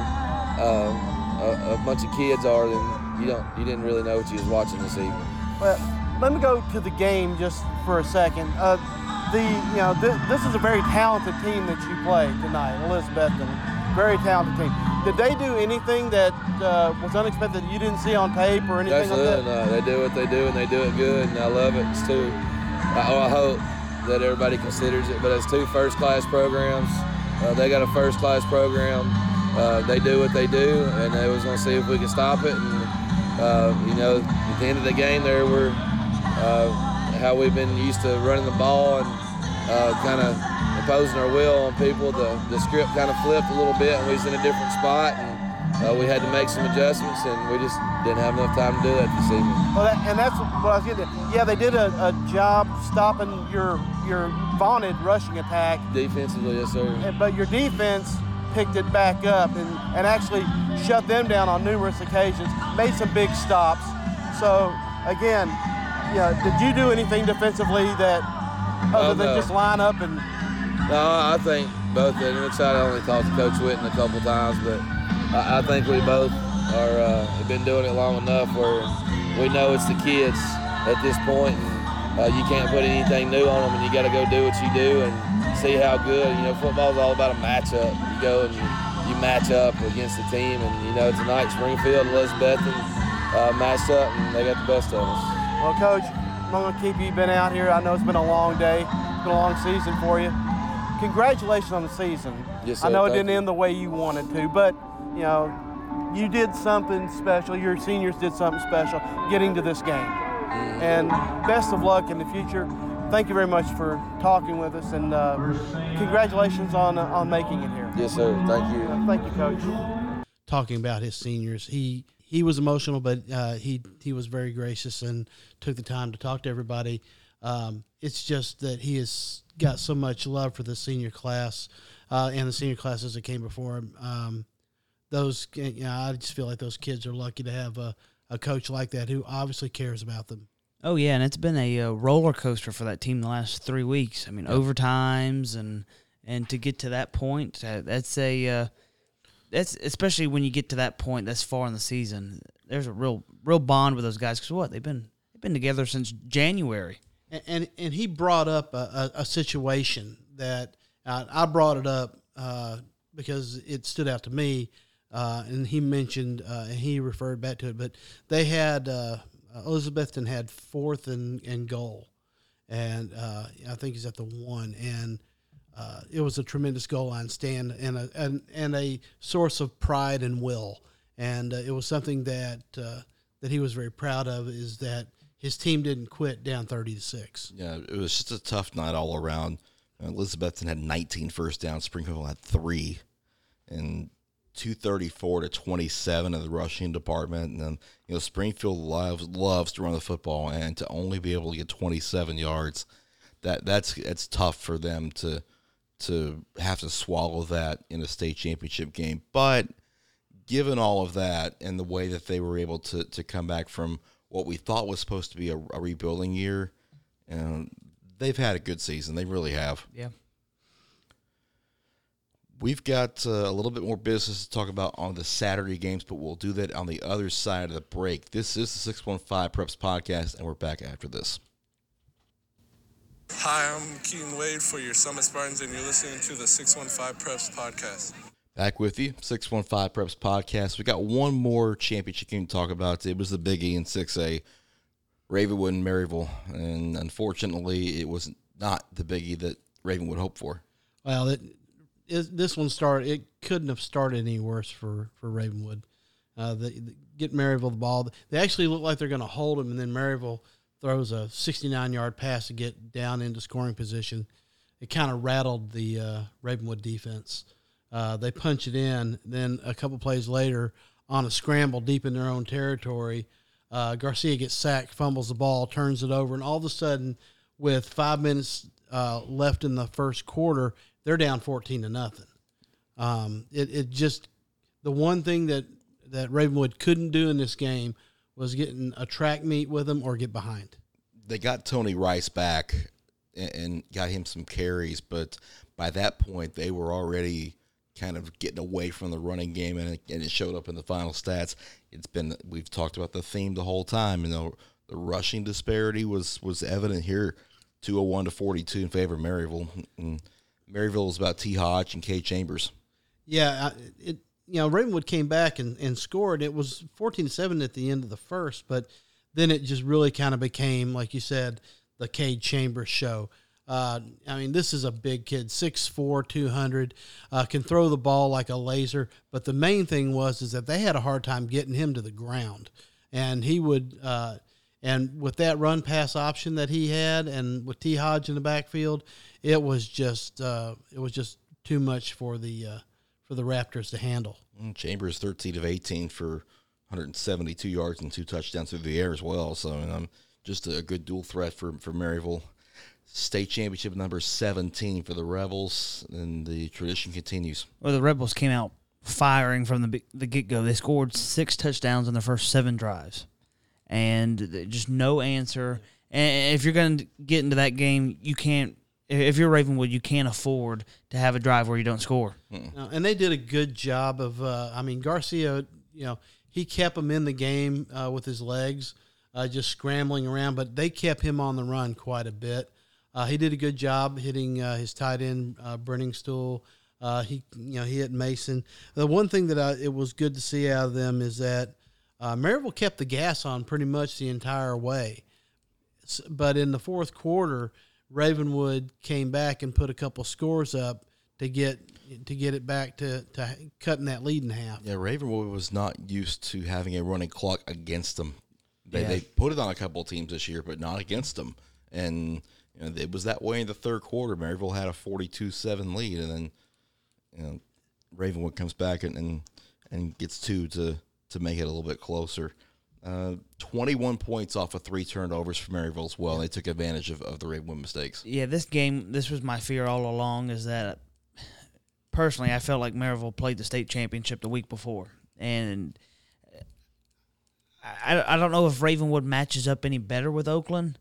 uh, a, a bunch of kids are, then you don't. You didn't really know what you was watching this evening. Well, let me go to the game just for a second. Uh, the you know th- this is a very talented team that you play tonight, Elizabethton. Very talented team. Did they do anything that uh, was unexpected that you didn't see on tape or anything like that? not. They do what they do and they do it good, and I love it. It's two. I, I hope that everybody considers it, but it's two first-class programs. Uh, they got a first-class program. Uh, they do what they do, and they was gonna see if we could stop it. And uh, you know, at the end of the game, there we're uh, how we've been used to running the ball and uh, kind of imposing our will on people. The the script kind of flipped a little bit, and we was in a different spot, and uh, we had to make some adjustments, and we just didn't have enough time to do that this evening. Well, that, and that's what I was getting at. Yeah, they did a, a job stopping your your vaunted rushing attack, Defensively, yes, sir. and- but your defense picked it back up and, and actually shut them down on numerous occasions, made some big stops. So, again, yeah, did you do anything defensively that, other Oh, than no. just line up and No, I think both. And it's I only talked to Coach Witten a couple times, but I, I think we both are uh, have been doing it long enough where we know it's the kids at this point, and uh, you can't put anything new on them, and you got to go do what you do and see how good. You know, football's all about a matchup. You go and you, you match up against the team, and you know tonight Springfield, Elizabeth, and uh, matched up, and they got the best of us. Well, Coach, I'm to keep you. Been out here. I know it's been a long day. It's been a long season for you. Congratulations on the season. Yes, sir. I sir. know it Thank didn't you. end the way you wanted to, but you know, you did something special. Your seniors did something special getting to this game. Mm-hmm. And best of luck in the future. Thank you very much for talking with us, and uh, congratulations on uh, on making it here. Yes, sir. Thank you. Thank you, Coach. talking about his seniors. He he was emotional, but uh, he he was very gracious and took the time to talk to everybody. Um, it's just that he has got so much love for the senior class uh, and the senior classes that came before him. Um, those, you know, I just feel like those kids are lucky to have a, a coach like that who obviously cares about them. Oh yeah, and it's been a uh, roller coaster for that team the last three weeks. I mean, overtimes and and to get to that point, uh, that's a uh, that's especially when you get to that point that's far in the season. There's a real real bond with those guys because what they've been they've been together since January. And and, and he brought up a, a, a situation that uh, I brought it up uh, because it stood out to me, uh, and he mentioned uh, and he referred back to it. But they had uh, Elizabethton had fourth and, and goal, and uh, I think he's at the one, and it was a tremendous goal line stand and a and, and a source of pride and will, and it was something that that he was very proud of is that his team didn't quit down thirty to six. Yeah, it was just a tough night all around. Elizabethton had 19 first downs. Springfield had three, and 234 to 27 in the rushing department. And then you know Springfield loves loves to run the football, and to only be able to get 27 yards, that that's it's tough for them to to have to swallow that in a state championship game. But given all of that and the way that they were able to to come back from what we thought was supposed to be a, a rebuilding year, and they've had a good season. They really have. Yeah. We've got uh, a little bit more business to talk about on the Saturday games, but we'll do that on the other side of the break. This is the 615 Preps Podcast, and we're back after this. Hi, I'm Keaton Wade for your Summit Spartans, and you're listening to the 615 Preps Podcast. Back with you, 615 Preps Podcast. We got one more championship game to talk about. It was the Big E in 6A, Ravenwood and Maryville. And unfortunately, it was not the Big E that Ravenwood hoped for. Well, it, it, this one started. It couldn't have started any worse for for Ravenwood. Uh, they, get Maryville the ball. They actually look like they're going to hold him, and then Maryville throws a 69 yard pass to get down into scoring position. It kind of rattled the uh, Ravenwood defense. Uh, they punch it in. Then a couple plays later, on a scramble deep in their own territory, uh, Garcia gets sacked, fumbles the ball, turns it over, and all of a sudden, with five minutes uh, left in the first quarter, they're down 14 to nothing. Um, it, it just the one thing that that Ravenwood couldn't do in this game was getting a track meet with them or get behind. They got Tony Rice back and got him some carries, but by that point, they were already kind of getting away from the running game, and it, and it showed up in the final stats. It's been we've talked about the theme the whole time. You know, the rushing disparity was was evident here, two hundred one to forty two in favor of Maryville. And Maryville is about T. Hodge and K. Chambers. Yeah, it you know Ravenwood came back and, and scored. It was fourteen to seven at the end of the first, but then it just really kind of became like you said the Cade Chambers show. Uh, I mean, this is a big kid, 6'4", 200, uh, can throw the ball like a laser. But the main thing was is that they had a hard time getting him to the ground, and he would. Uh, and with that run pass option that he had, and with T Hodge in the backfield, it was just uh, it was just too much for the uh, for the Raptors to handle. Chambers thirteen of eighteen for 172 yards and two touchdowns through the air as well. So I mean, um, just a good dual threat for for Maryville state championship number 17 for the Rebels, and the tradition continues. Well, the Rebels came out firing from the the get go. They scored six touchdowns in their first seven drives, and just no answer. And if you're going to get into that game, you can't. If you're Ravenwood, you can't afford to have a drive where you don't score. No, and they did a good job of. Uh, I mean, Garcia, you know, he kept them in the game uh, with his legs, uh, just scrambling around, but they kept him on the run quite a bit. Uh, he did a good job hitting uh, his tight end, uh, Brenningstool. Uh, he, you know, he hit Mason. The one thing that I, it was good to see out of them is that uh, Maryville kept the gas on pretty much the entire way. But in the fourth quarter, Ravenwood came back and put a couple scores up to get to get it back to, to cutting that lead in half. Yeah, Ravenwood was not used to having a running clock against them. They, Yeah. they put it on a couple of teams this year, but not against them. And you know, it was that way in the third quarter. Maryville had a 42-7 lead, and then you know, Ravenwood comes back and, and and gets two to to make it a little bit closer. Uh, 21 points off of three turnovers for Maryville as well. They took advantage of, of the Ravenwood mistakes. Yeah, this game, this was my fear all along. Is that personally, I felt like Maryville played the state championship the week before, and I, I don't know if Ravenwood matches up any better with Oakland.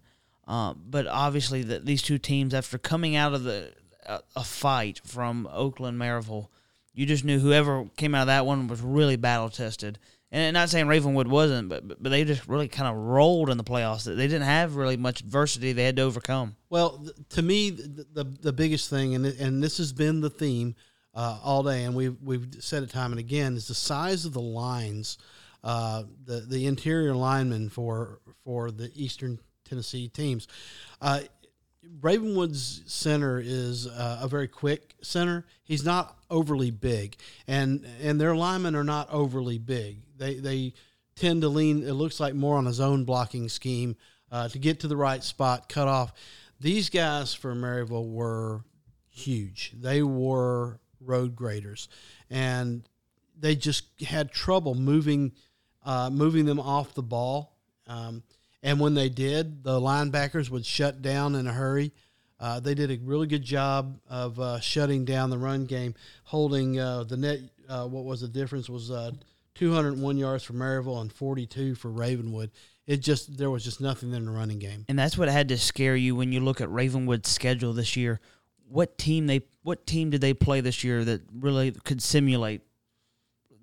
Uh, but obviously, that these two teams, after coming out of the a, a fight from Oakland Maryville, you just knew whoever came out of that one was really battle tested. And not saying Ravenwood wasn't, but but they just really kind of rolled in the playoffs. They didn't have really much adversity they had to overcome. Well, to me, the the, the biggest thing, and and this has been the theme uh, all day, and we've we've said it time and again, is the size of the lines uh, the the interior linemen for for the Eastern Tennessee teams. Uh, Ravenwood's center is uh, a very quick center. He's not overly big, and and their linemen are not overly big. They they tend to lean. It looks like more on a zone blocking scheme uh, to get to the right spot, cut off. These guys for Maryville were huge. They were road graders, and they just had trouble moving uh, moving them off the ball. Um, and when they did, the linebackers would shut down in a hurry. Uh, they did a really good job of uh, shutting down the run game, holding uh, the net. Uh, what was the difference? Was uh, 201 yards for Maryville and 42 for Ravenwood. It just there was just nothing in the running game. And that's what had to scare you when you look at Ravenwood's schedule this year. What team they what team did they play this year that really could simulate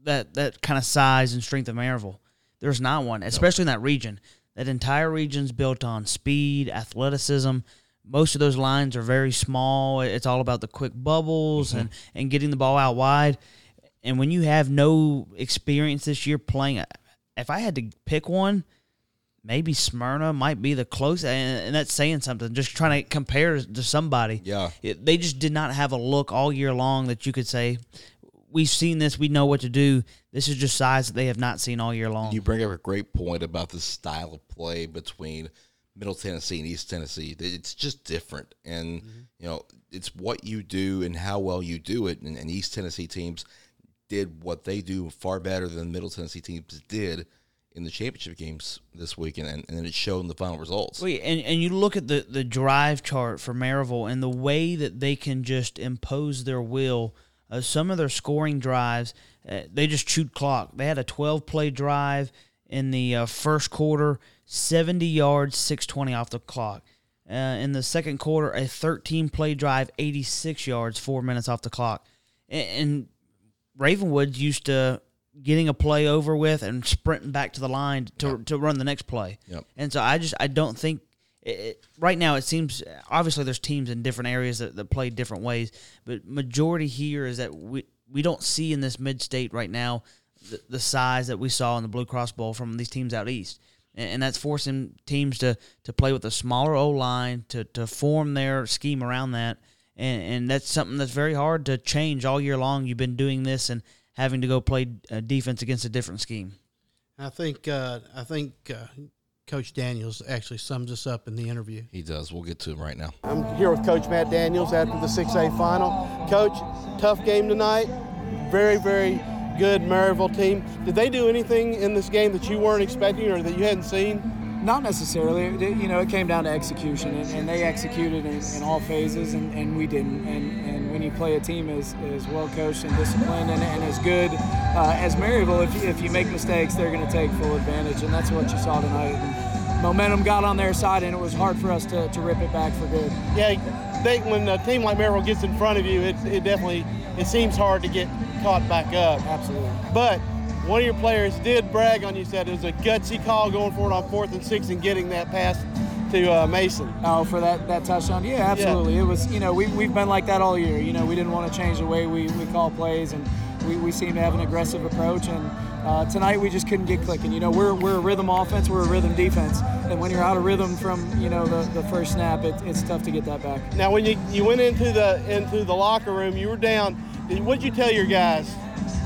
that that kind of size and strength of Maryville? There's not one, especially in that region. That entire region's built on speed, athleticism. Most of those lines are very small. It's all about the quick bubbles mm-hmm. and, and getting the ball out wide. And when you have no experience this year playing, if I had to pick one, maybe Smyrna might be the closest, and, and that's saying something. Just trying to compare to somebody. Yeah. It- they just did not have a look all year long that you could say, we've seen this, we know what to do. This is just size that they have not seen all year long. You bring up a great point about the style of play between Middle Tennessee and East Tennessee. It's just different, and mm-hmm. you know it's what you do and how well you do it. And, and East Tennessee teams did what they do far better than Middle Tennessee teams did in the championship games this weekend, and, and then it showed in the final results. Wait, and, and you look at the, the drive chart for Maryville and the way that they can just impose their will. Uh, some of their scoring drives, uh, they just chewed clock. They had a 12 play drive in the uh, first quarter, 70 yards, 620 off the clock. Uh, in the second quarter, a 13 play drive, 86 yards, four minutes off the clock. And, and Ravenwood used to getting a play over with and sprinting back to the line to, to run the next play. Yep. And so I just I don't think it, it- right now it seems obviously there's teams in different areas that, that play different ways, but majority here is that we we don't see in this mid state right now the, the size that we saw in the Blue Cross Bowl from these teams out east. And, that's forcing teams to, to play with a smaller O line to, to form their scheme around that. And, and that's something that's very hard to change all year long. You've been doing this and having to go play uh, defense against a different scheme. I think uh, I think uh, Coach Daniels actually sums us up in the interview. He does. We'll get to him right now. I'm here with Coach Matt Daniels after the 6A final. Coach, tough game tonight. Very, very good Maryville team. Did they do anything in this game that you weren't expecting or that you hadn't seen? Not necessarily. It- You know, it came down to execution, and, and they executed in, in all phases, and, and we didn't. And, and when you play a team as, as well coached and disciplined and, and as good uh, as Maryville, if you, if you make mistakes, they're going to take full advantage, and that's what you saw tonight. And momentum got on their side, and it was hard for us to, to rip it back for good. Yeah, they, when a team like Maryville gets in front of you, it, it definitely it seems hard to get caught back up. Absolutely. But one of your players did brag on you, said it was a gutsy call going for it on fourth and six and getting that pass to uh, Mason. Oh, for that, that touchdown? Yeah, absolutely. It was, you know, we, we've been like that all year. You know, we didn't want to change the way we, we call plays, and we, we seem to have an aggressive approach. And uh, tonight we just couldn't get clicking. You know, we're, we're a rhythm offense, we're a rhythm defense. And when you're out of rhythm from, you know, the, the first snap, it, it's tough to get that back. Now, when you, you went into the into the locker room, you were down. What'd you tell your guys?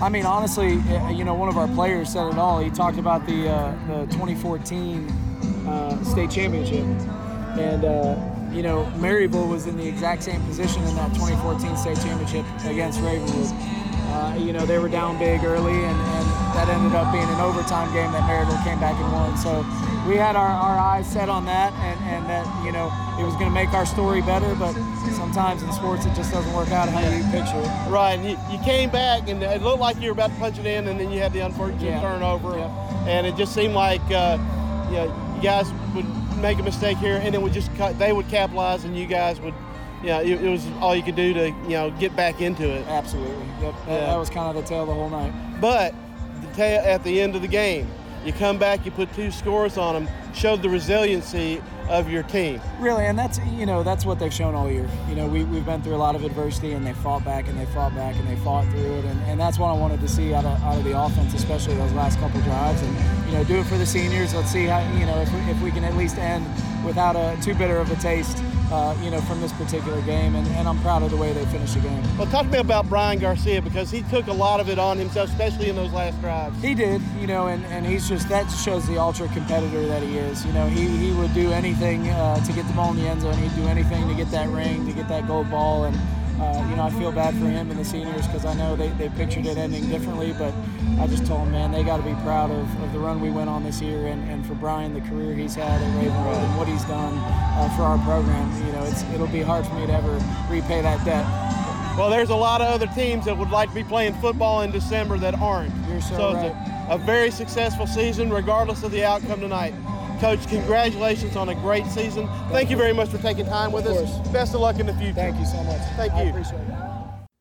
I mean, honestly, uh, you know, one of our players said it all. He talked about the uh, the 2014 uh, state championship, and uh, you know, Maryville was in the exact same position in that 2014 state championship against Ravenwood. Uh, you know, they were down big early, and, and that ended up being an overtime game that Maryville came back and won. So we had our, our eyes set on that, and, and that you know it was going to make our story better. But sometimes in sports, it just doesn't work out how you picture it. Right, and you, you came back, and it looked like you were about to punch it in, and then you had the unfortunate Yeah. turnover, and it just seemed like uh, you, know, you guys would make a mistake here, and then would just cut, they would capitalize, and you guys would, yeah, it, it was all you could do to you know get back into it. Absolutely, yep. That, Yeah. that was kind of the tale the whole night. But the ta- at the end of the game, You come back, you put two scores on them, showed the resiliency of your team. Really, and that's you know that's what they've shown all year. You know, we we've been through a lot of adversity, and they fought back, and they fought back, and they fought through it, and, and that's what I wanted to see out of, out of the offense, especially those last couple drives, and you know, do it for the seniors. Let's see how you know if we, if we can at least end without a too bitter of a taste, uh, you know, from this particular game, and, and I'm proud of the way they finished the game. Well, talk to me about Brian Garcia because he took a lot of it on himself, especially in those last drives. He did, you know, and, and he's just that shows the ultra competitor that he is. You know, he, he would do anything uh, to get the ball in the end zone. He'd do anything to get that ring, to get that gold ball, and uh, you know, I feel bad for him and the seniors because I know they, they pictured it ending differently, but I just told him, man, they got to be proud of, of the run we went on this year and, and for Brian, the career he's had at Ravenwood and what he's done uh, for our program. You know, it's, it'll be hard for me to ever repay that debt. Well, there's a lot of other teams that would like to be playing football in December that aren't. You're so, it's a, a very successful season, regardless of the outcome tonight. Coach, congratulations on a great season. Thank you very much for taking time with us. Best of luck in the future. Thank you so much. Thank I you. appreciate it.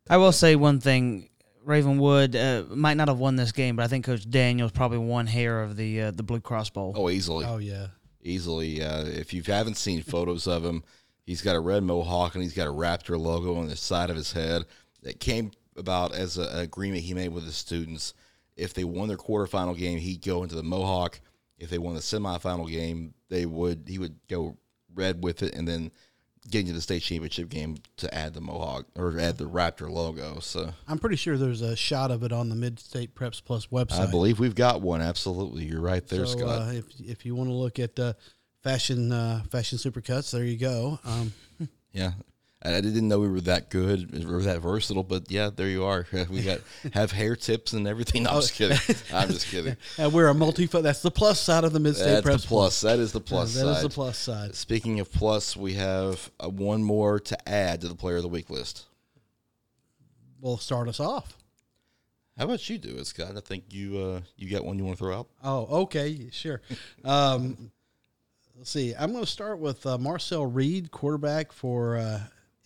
I will say one thing. Ravenwood uh, might not have won this game, but I think Coach Daniels probably won hair of the uh, the Blue Cross Bowl. Oh, easily. Oh yeah. Easily. Uh, if you haven't seen photos of him, he's got a red mohawk and he's got a Raptor logo on the side of his head. That came about as a, an agreement he made with his students. If they won their quarterfinal game, he'd go into the mohawk. If they won the semifinal game, they would he would go red with it, and then get into the state championship game to add the mohawk or add the Raptor logo. So I'm pretty sure there's a shot of it on the Mid State Preps Plus website. I believe we've got one. Absolutely, you're right there, so, Scott. Uh, if if you want to look at uh, fashion uh, fashion supercuts, there you go. Um, Yeah. I didn't know we were that good or that versatile, but yeah, there you are. We got have hair tips and everything. No, I'm just kidding. I'm just kidding. and we're a multi. That's the plus side of the Mid State That's the plus. That is the plus Yeah, that is side. the plus side. Speaking of plus, we have uh, one more to add to the player of the week list. We'll start us off. How about you do it, Scott? I think you uh, you got one you want to throw out. Oh, okay, sure. Um, let's see. I'm going to start with uh, Marcel Reed, quarterback for uh,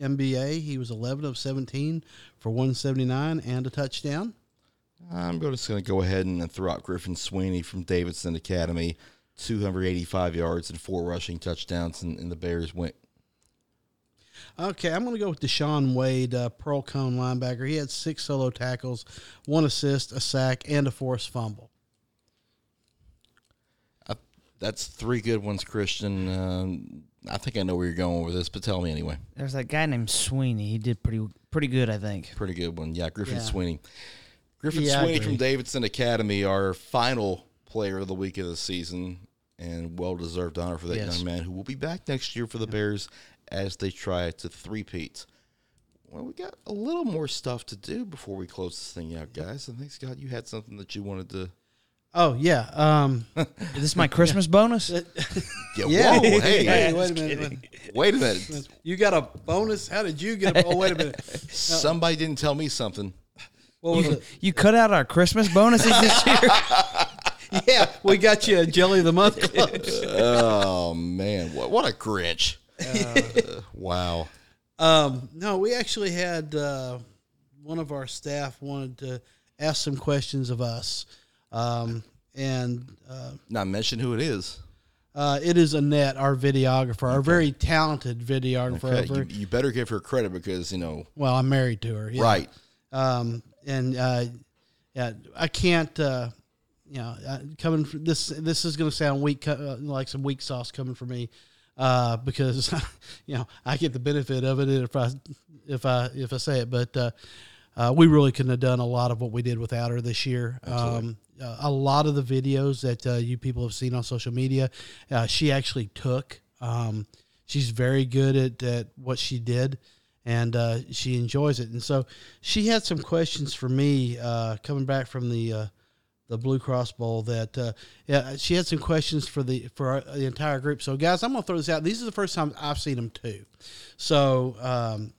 MBA. He was 11 of 17 for 179 and a touchdown. I'm just going to go ahead and throw out Griffin Sweeney from Davidson Academy, 285 yards and four rushing touchdowns, and, and the Bears went. Okay, I'm going to go with Deshaun Wade, uh, Pearl-Cohn linebacker. He had six solo tackles, one assist, a sack, and a forced fumble. Uh, that's three good ones, Christian. Um, I think I know where you're going with this, but tell me anyway. There's that guy named Sweeney. He did pretty pretty good, I think. Pretty good one. Yeah, Griffin Yeah. Sweeney. Griffin Yeah, Sweeney from Davidson Academy, our final player of the week of the season, and well deserved honor for that Yes. young man who will be back next year for the Bears as they try to three-peat. Well, we got a little more stuff to do before we close this thing out, guys. I think Scott, you had something that you wanted to. Oh yeah. Um, Is this my Christmas bonus? Yeah, Yeah. whoa, hey, Hey, wait wait a a minute. minute. Wait a minute. You got a bonus? How did you get a? Oh, wait a minute. Somebody didn't tell me something. What was you, it? you cut out our Christmas bonuses this year. yeah, we got you a Jelly of the Month clubs. oh man, what what a Grinch! Uh, wow. Um, no, we actually had uh, one of our staff wanted to ask some questions of us, um, and uh, Not mention who it is. uh, it is Annette, our videographer, our very talented videographer. Okay, you, you better give her credit because you know. well, I'm married to her, yeah. Right. Um, and uh, yeah, I can't. Uh, you know, uh, coming from this, this is going to sound weak, uh, like some weak sauce coming from me, uh, because you know I get the benefit of it if I if I if I say it, but uh, we really couldn't have done a lot of what we did without her this year. Um, uh, a lot of the videos that uh, you people have seen on social media, uh, she actually took. Um, she's very good at, at what she did and uh, she enjoys it. And so she had some questions for me uh, coming back from the uh, the Blue Cross Bowl. That uh, yeah, she had some questions for the for our, the entire group. So guys, I'm gonna throw this out. These are the first time I've seen them too. So um,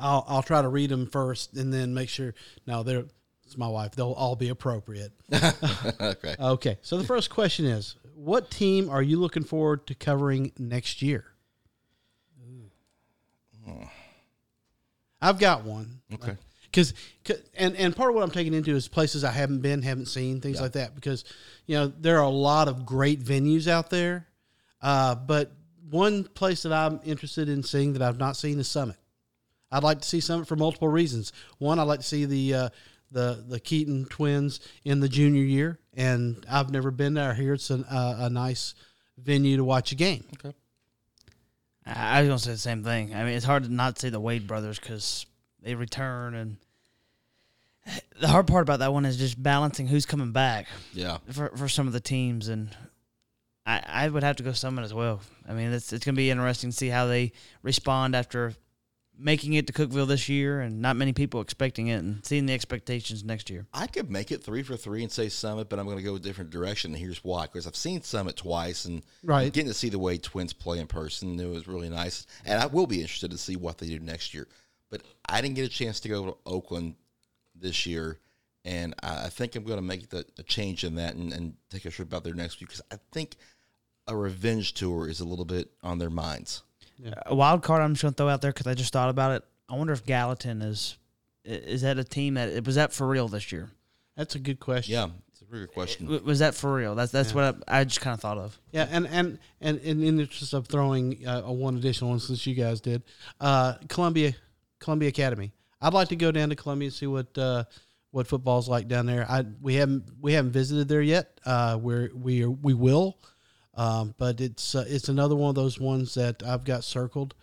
I'll I'll try to read them first and then make sure. No, they're it's my wife. They'll all be appropriate. okay. Okay. So the first question is, what team are you looking forward to covering next year? I've got one. Okay. because and and part of what I'm taking into is places I haven't been, haven't seen, things Yeah. like that. Because you know there are a lot of great venues out there, uh, but one place that I'm interested in seeing that I've not seen is Summit. I'd like to see Summit for multiple reasons. One, I'd like to see the uh, the the Keaton twins in the junior year, and I've never been there. Here it's an, uh, a nice venue to watch a game. Okay. I I was gonna say the same thing. I mean, it's hard to not say the Wade brothers because they return, and the hard part about that one is just balancing who's coming back. Yeah. For for some of the teams, and I I would have to go Summit as well. I mean, it's it's gonna be interesting to see how they respond after making it to Cookeville this year, and not many people expecting it, and seeing the expectations next year. I could make it three for three and say Summit, but I'm going to go a different direction. And here's why: because I've seen Summit twice, and Right. getting to see the Wade twins play in person, it was really nice. And I will be interested to see what they do next year. But I didn't get a chance to go to Oakland this year, and I I think I'm going to make the, a change in that and, and take a trip out there next week because I think a revenge tour is a little bit on their minds. A wild card I'm just gonna throw out there because I just thought about it. I wonder if Gallatin is is that a team that was that for real this year? That's a good question. Yeah, it's a really good question. W- Was that for real? That's that's Yeah. what I, I just kind of thought of. Yeah, and and and, and in the interest of throwing uh, a one additional one since you guys did, uh, Columbia, Columbia Academy. I'd like to go down to Columbia and see what uh, what football's like down there. I we haven't we haven't visited there yet. Uh, we're we are, we will, um, but it's uh, it's another one of those ones that I've got circled.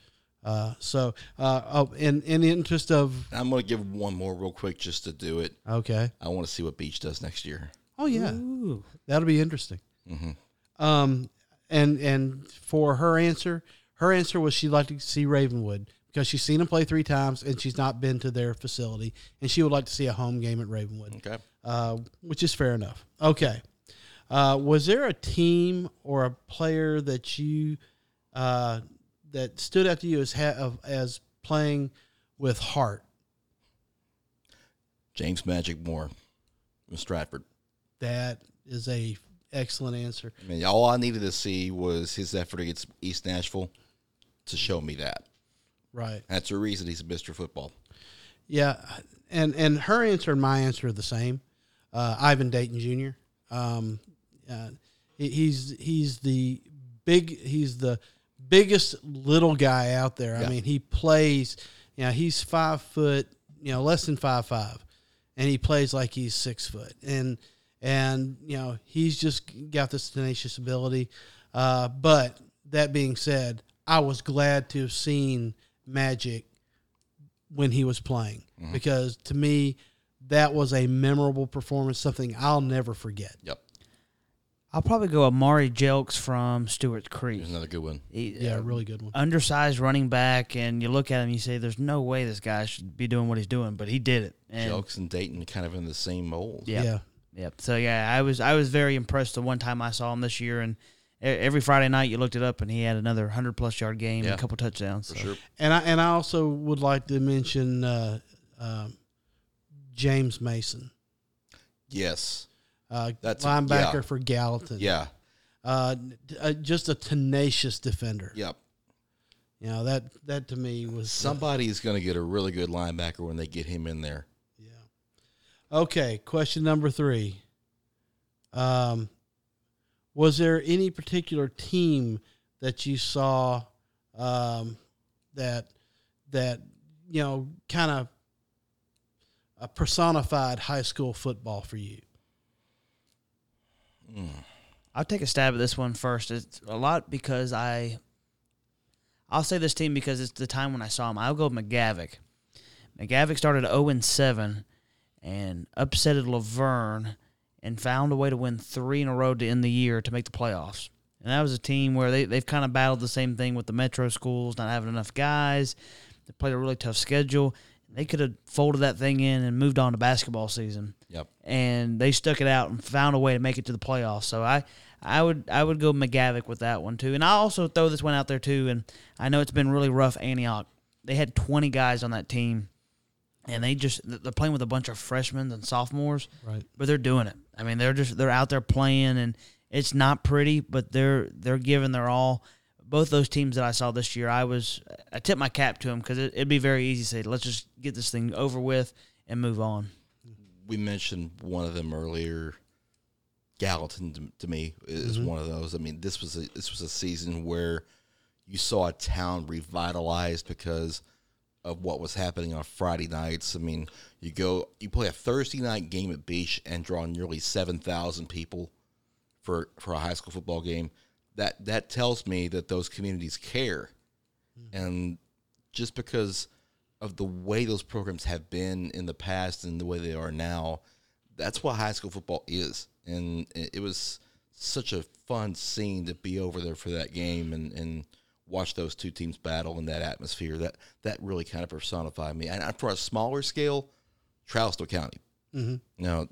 Uh, so, uh, oh, in in the interest of I'm going to give one more real quick just to do it. Okay. I want to see what Beech does next year. Oh yeah, that'll be interesting. Mhm. Um, and and for her answer, her answer was she'd like to see Ravenwood because she's seen them play three times and she's not been to their facility, and she would like to see a home game at Ravenwood. Okay, uh, which is fair enough. Okay, uh, was there a team or a player that you uh, that stood out to you as ha- as playing with heart? James Magic Moore from Stratford. That is a excellent answer. I mean, all I needed to see was his effort against East Nashville to show me that. Right. That's the reason he's a Mr. Football. Yeah, and and her answer and my answer are the same. Uh, Ivan Dayton Jr. Um, uh, he- he's he's the big he's the biggest little guy out there. I mean, he plays. You know, he's five foot. You know, less than five five, and he plays like he's six foot. And and you know, he's just got this tenacious ability. Uh, but that being said, I was glad to have seen Magic when he was playing Mhm. because to me that was a memorable performance, something I'll never forget. Yep. I'll probably go Amari Jelks from Stewart's Creek. There's another good one. He- Yeah, really good one. Undersized running back, and you look at him, you say, "There's no way this guy should be doing what he's doing," but he did it. And Jelks and Dayton kind of in the same mold. Yep. Yep. So yeah, I was I was very impressed the one time I saw him this year, and e- every Friday night you looked it up, and he had another hundred plus yard game and Yeah, a couple touchdowns. for so. sure. And I and I also would like to mention uh, um, James Mason, Yes. Uh, That's a- linebacker yeah. for Gallatin. Yeah. uh, uh, just a tenacious defender. Yep. You know that that to me was uh, Somebody's going to get a really good linebacker when they get him in there. Yeah. Okay, question number three. Um, was there any particular team that you saw um, that that you know kind of uh, personified high school football for you? I'll take a stab at this one first. It's a lot because I. I'll say this team because it's the time when I saw him. I'll go McGavock. McGavock started 0 and 7 and upsetted La Vergne and found a way to win three in a row to end the year to make the playoffs. And that was a team where they, they've kind of battled the same thing with the metro schools, not having enough guys. They played a really tough schedule. They could have folded that thing in and moved on to basketball season Yep. and they stuck it out and found a way to make it to the playoffs. So I, I would I would go McGavock with that one too. And I also throw this one out there too. And I know it's been really rough. Antioch, they had 20 guys on that team, and they just they're playing with a bunch of freshmen and sophomores. Right. But they're doing it. I mean, they're just they're out there playing, and it's not pretty, but they're they're giving their all. Both those teams that I saw this year, I was I tipped my cap to them because it, it'd be very easy to say, let's just get this thing over with and move on. We mentioned one of them earlier. Gallatin to, to me is Mhm. one of those. I mean, this was a this was a season where you saw a town revitalized because of what was happening on Friday nights. I mean, you go you play a Thursday night game at Beech and draw nearly seven thousand people for for a high school football game. That that tells me that those communities care, and just because of the way those programs have been in the past and the way they are now, that's what high school football is. And it was such a fun scene to be over there for that game and, and watch those two teams battle in that atmosphere. That that really kind of personified me. And for a smaller scale, Charleston County. Mhm. Now,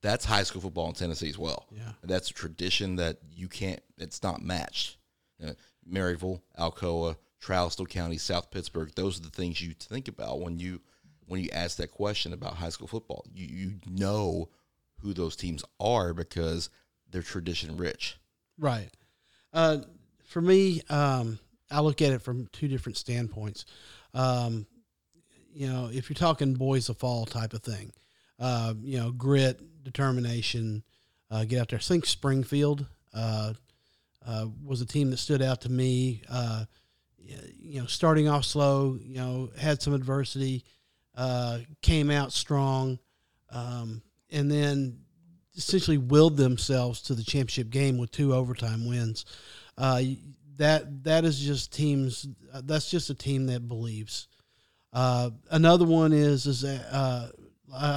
that's high school football in Tennessee as well. Yeah. And that's a tradition that you can't. It's not matched. Uh, Maryville, Alcoa, Charleston County, South Pittsburg. Those are the things you think about when you when you ask that question about high school football. You you know who those teams are because they're tradition rich. Right. Uh, for me, um, I look at it from two different standpoints. Um, you know, if you're talking boys of fall type of thing, uh, you know, grit, determination, uh, get out there. I think Springfield uh, uh, was a team that stood out to me. Uh, you know, starting off slow, you know, had some adversity, uh, came out strong, um, and then essentially willed themselves to the championship game with two overtime wins. That that is just teams. That's just a team that believes. Uh, another one is is a, uh,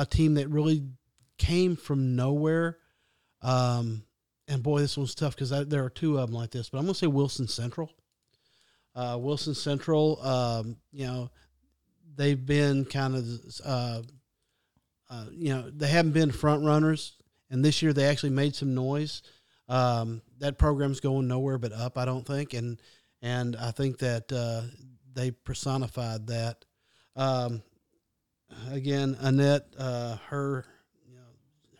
a team that really came from nowhere. Um, and boy, this one's tough because there are two of them like this. But I'm gonna say Wilson Central. Uh, Wilson Central, um, you know, they've been kind of, uh, uh, you know, they haven't been front runners, and this year they actually made some noise. Um, that program's going nowhere but up, I don't think, and and I think that uh, they personified that. Um, again, Annette, uh, her,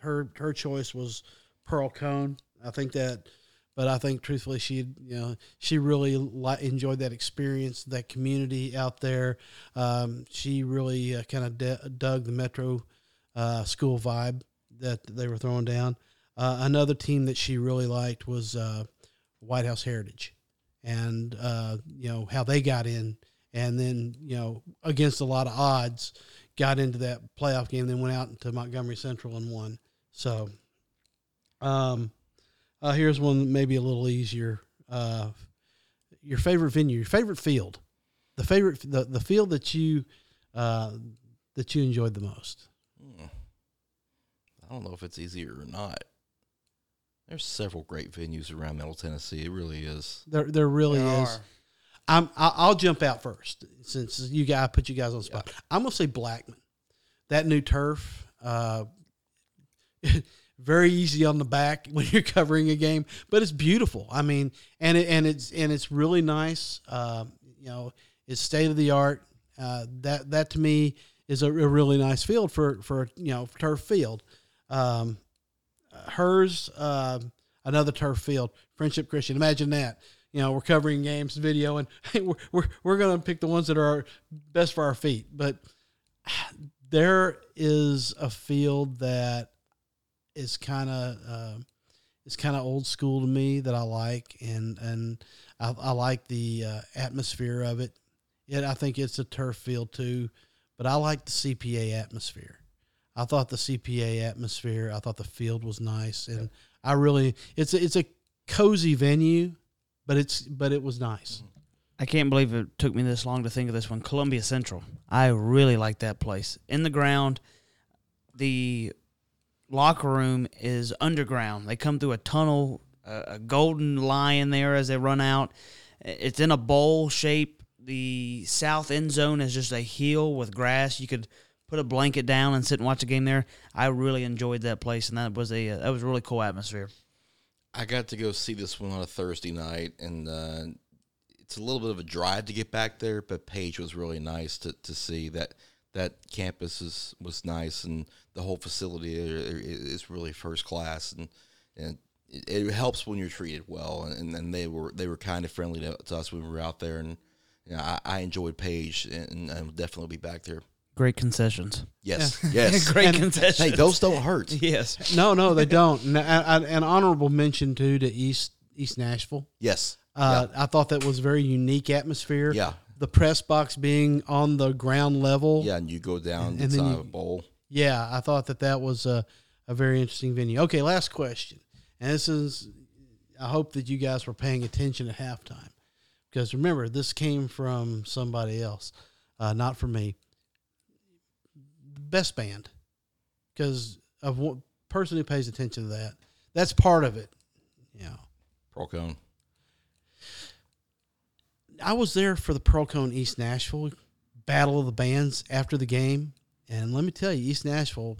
her her choice was Pearl-Cohn. I think that, but I think truthfully, she you know she really li- enjoyed that experience, that community out there. Um, she really uh, kind of de- dug the Metro uh, school vibe that they were throwing down. Uh, another team that she really liked was uh, White House Heritage, and uh, you know how they got in, and then you know against a lot of odds, got into that playoff game, then went out into Montgomery Central and won. So, um, uh, here's one maybe a little easier. Uh, your favorite venue, your favorite field, the favorite the, the field that you uh, that you enjoyed the most. Hmm. I don't know if it's easier or not. There's several great venues around Middle Tennessee. It really is. There, there really There is. are. I'm. I- I'll jump out first since you guys put you guys on the spot. I'm gonna say Blackman. That new turf, uh, very easy on the back when you're covering a game, but it's beautiful. I mean, and it, and it's and it's really nice. Um, you know, it's state of the art. Uh, that that to me is a, a really nice field for for you know turf field. Um, hers um, another turf field friendship christian imagine that you know we're covering games video and we're, we're, we're going to pick the ones that are best for our feet but there is a field that is kind of uh, is kind of old school to me that i like and and i, I like the uh, atmosphere of it it i think it's a turf field too but i like the cpa atmosphere I thought the CPA atmosphere, I thought the field was nice, and I really it's a, it's a cozy venue, but it's but it was nice. I can't believe it took me this long to think of this one. Columbia Central. I really like that place. In the ground, the locker room is underground. They come through a tunnel, a, a golden lion there as they run out. It's in a bowl shape. The south end zone is just a hill with grass. You could put a blanket down and sit and watch a game there. I really enjoyed that place, and that was a that was a really cool atmosphere. I got to go see this one on a Thursday night, and uh, it's a little bit of a drive to get back there. But Page was really nice to, to see that that campus is was nice, and the whole facility is really first class, and and it, it helps when you're treated well. And, and they were they were kind of friendly to, to us when we were out there, and you know, I, I enjoyed Page, and, and I'll definitely be back there. Great concessions. Yes, Yeah. yes. Great And- concessions. Hey, those don't hurt. Yes. No, no, they don't. And I- I- an honorable mention too to East East Nashville. Yes. Uh, I thought that was a very unique atmosphere. Yeah. The press box being on the ground level. Yeah, and you go down And and then inside you- a bowl. Yeah, I thought that that was a, a very interesting venue. Okay, last question. And this is, I hope that you guys were paying attention at halftime. Because remember, this came from somebody else, uh, not from me. Best band. Because of one person who pays attention to that. That's part of it. Yeah. Pearl-Cohn. I was there for the Pearl-Cohn East Nashville Battle of the Bands after the game, and let me tell you, East Nashville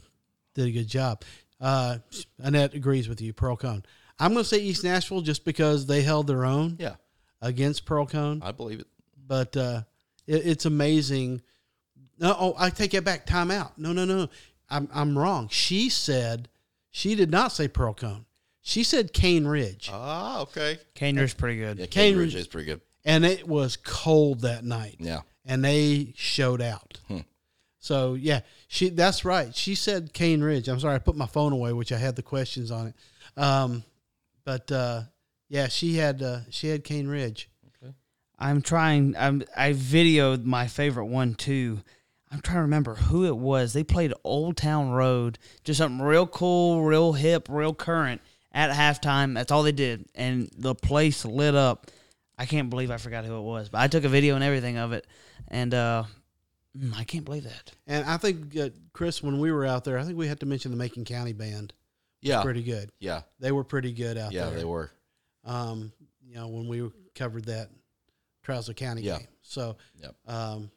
did a good job. Uh, Annette agrees with you, Pearl-Cohn. I'm going to say East Nashville just because they held their own. Yeah. Against Pearl-Cohn. I believe it. But uh, it, it's amazing. No, oh, I take it back. Time out. No, no, no. I'm I'm wrong. She said she did not say Pearl-Cohn. She said Cane Ridge. Ah, okay. Cane Ridge pretty good. Yeah, Cane Cane Ridge Ridge- is pretty good. and it was cold that night. Yeah. and they showed out. Hmm. So yeah, she that's right. She said Cane Ridge. I'm sorry, I put my phone away, which I had the questions on it. Um, but uh, yeah, she had uh, she had Cane Ridge. I'm trying. I'm, I videoed my favorite one too. I'm trying to remember who it was. They played Old Town Road, just something real cool, real hip, real current at halftime. That's all they did, and the place lit up. I can't believe I forgot who it was, but I took a video and everything of it, and uh, mm, I can't believe that. And I think uh, Chris, when we were out there, I think we had to mention the Macon County band. was Yeah. pretty good. Yeah. they were pretty good out Yeah, there. Yeah, they were. Um, you know, when we covered that Trousdale County Yeah. game. So, Yep. um,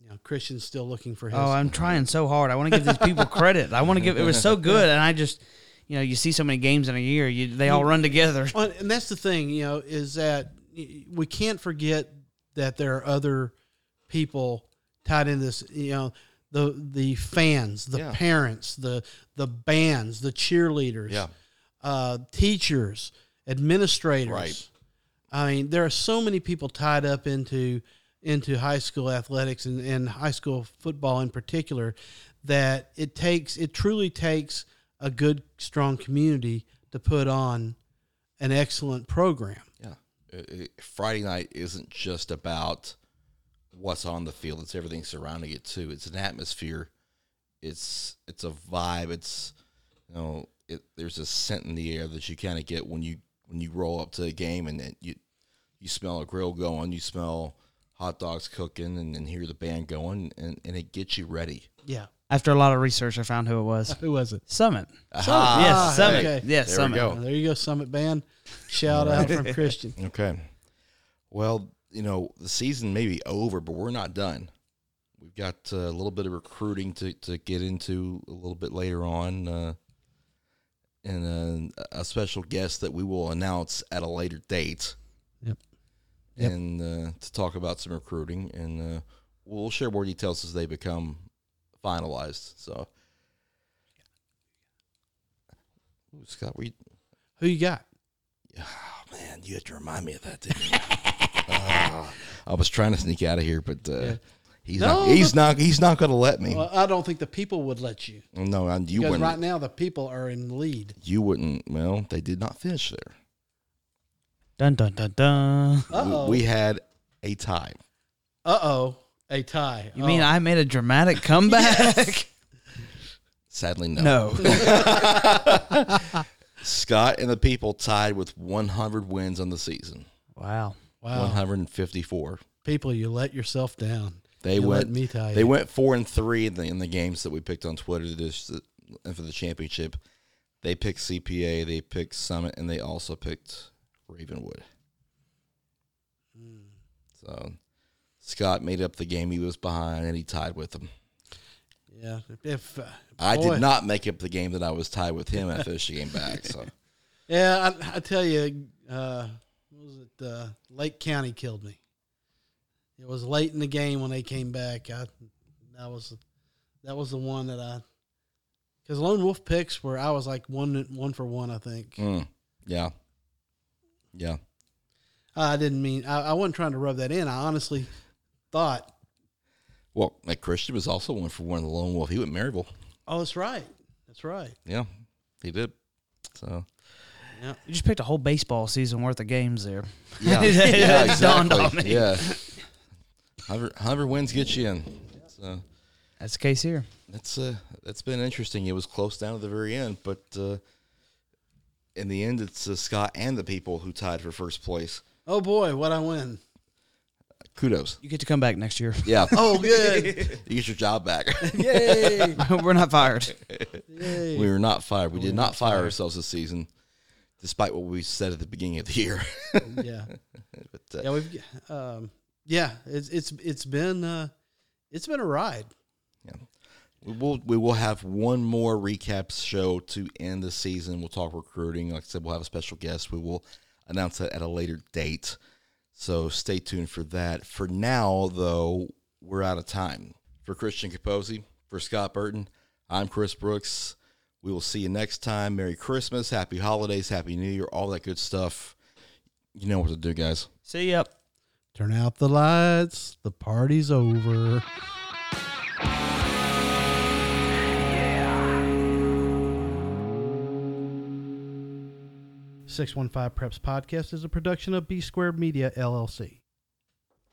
you know, Christian's still looking for his. Oh, I'm trying so hard. I want to give these people credit. I want to give. It was so good, and I just, you know, you see so many games in a year. You they all run together. Well, and that's the thing, you know, is that we can't forget that there are other people tied in this. You know, the the fans, the Yeah. parents, the the bands, the cheerleaders, Yeah. uh, teachers, administrators. Right. I mean, there are so many people tied up into into high school athletics and, and high school football in particular that it takes it truly takes a good strong community to put on an excellent program. Yeah. Friday night isn't just about what's on the field; it's everything surrounding it too. It's an atmosphere. It's it's a vibe. It's you know, it, there's a scent in the air that you kind of get when you when you roll up to a game and then you you smell a grill going, you smell hot dogs cooking, and then hear the band going, and, and it gets you ready. Yeah. After a lot of research, I found who it was. Who was it? Summit. Aha. Yes, Ah, Summit. okay. Yes, There we Summit. go. There you go, Summit Band. Shout out from Christian. Okay. Well, you know, the season may be over, but we're not done. We've got uh, a little bit of recruiting to, to get into a little bit later on, uh, and uh, a special guest that we will announce at a later date. Yep. Yep. And uh, to talk about some recruiting, and uh, we'll share more details as they become finalized. So, Ooh, Scott, we Who you got? Oh man, you had to remind me of that, didn't you? I was trying to sneak out of here, but uh, Yeah. he's No, not. He's not. He's not going to let me. Well, I don't think the people would let you. no, and you because wouldn't. right now the people are in the lead. you wouldn't. Well, they did not finish there. Dun dun dun dun. We, Uh-oh. we had a tie. Uh oh, a tie. You mean Oh. I made a dramatic comeback? Sadly, no. No. Scott and the people tied with 100 wins on the season. wow. Wow. 154. people? You let yourself down. They You went. me tell you. They went four and three in the in the games that we picked on Twitter this and for the championship. They picked CPA, they picked Summit, and they also picked Ravenwood. Hmm. So Scott made up the game he was behind, and he tied with them. Yeah. If uh, I did not make up the game that I was tied with him. I finished the game back. So Yeah, I, I tell you, uh, what was it? Uh, Lake County killed me. It was late in the game when they came back. I that was that was the one that I because Lone Wolf picks where I was like one one for one. I think mm, yeah, yeah. I didn't mean I, I wasn't trying to rub that in. I honestly thought Well, Mike Christian was also one for one of the lone wolf. He went Maryville. Oh, that's right. That's right. Yeah, he did. So Yeah. You just picked a whole baseball season worth of games there. yeah, It yeah, dawned exactly. on me. Yeah, 100, 100 wins get you in. So That's the case here. that's uh that's been interesting. It was close down to the very end, but uh, in the end, it's uh, Scott and the people who tied for first place. Oh boy, what I win. Kudos. You get to come back next year. Yeah. Oh, good. you get your job back. Yay. We're not fired. Yay. We were not fired. We We're did not not fire fired. ourselves this season, despite what we said at the beginning of the year. yeah. but, uh, Yeah, we've um, yeah, it's it's it's been uh, it's been a ride. Yeah. We will we will have one more recap show to end the season. We'll talk recruiting. Like I said, we'll have a special guest. We will announce that at a later date. So stay tuned for that. For now, though, we're out of time. For Christian Capozzi, for Scott Burton, I'm Chris Brooks. We will see you next time. Merry Christmas, Happy Holidays, Happy New Year, all that good stuff. You know what to do, guys. See ya. Turn out the lights. The party's over. Six one five Preps podcast is a production of B Squared Media LLC.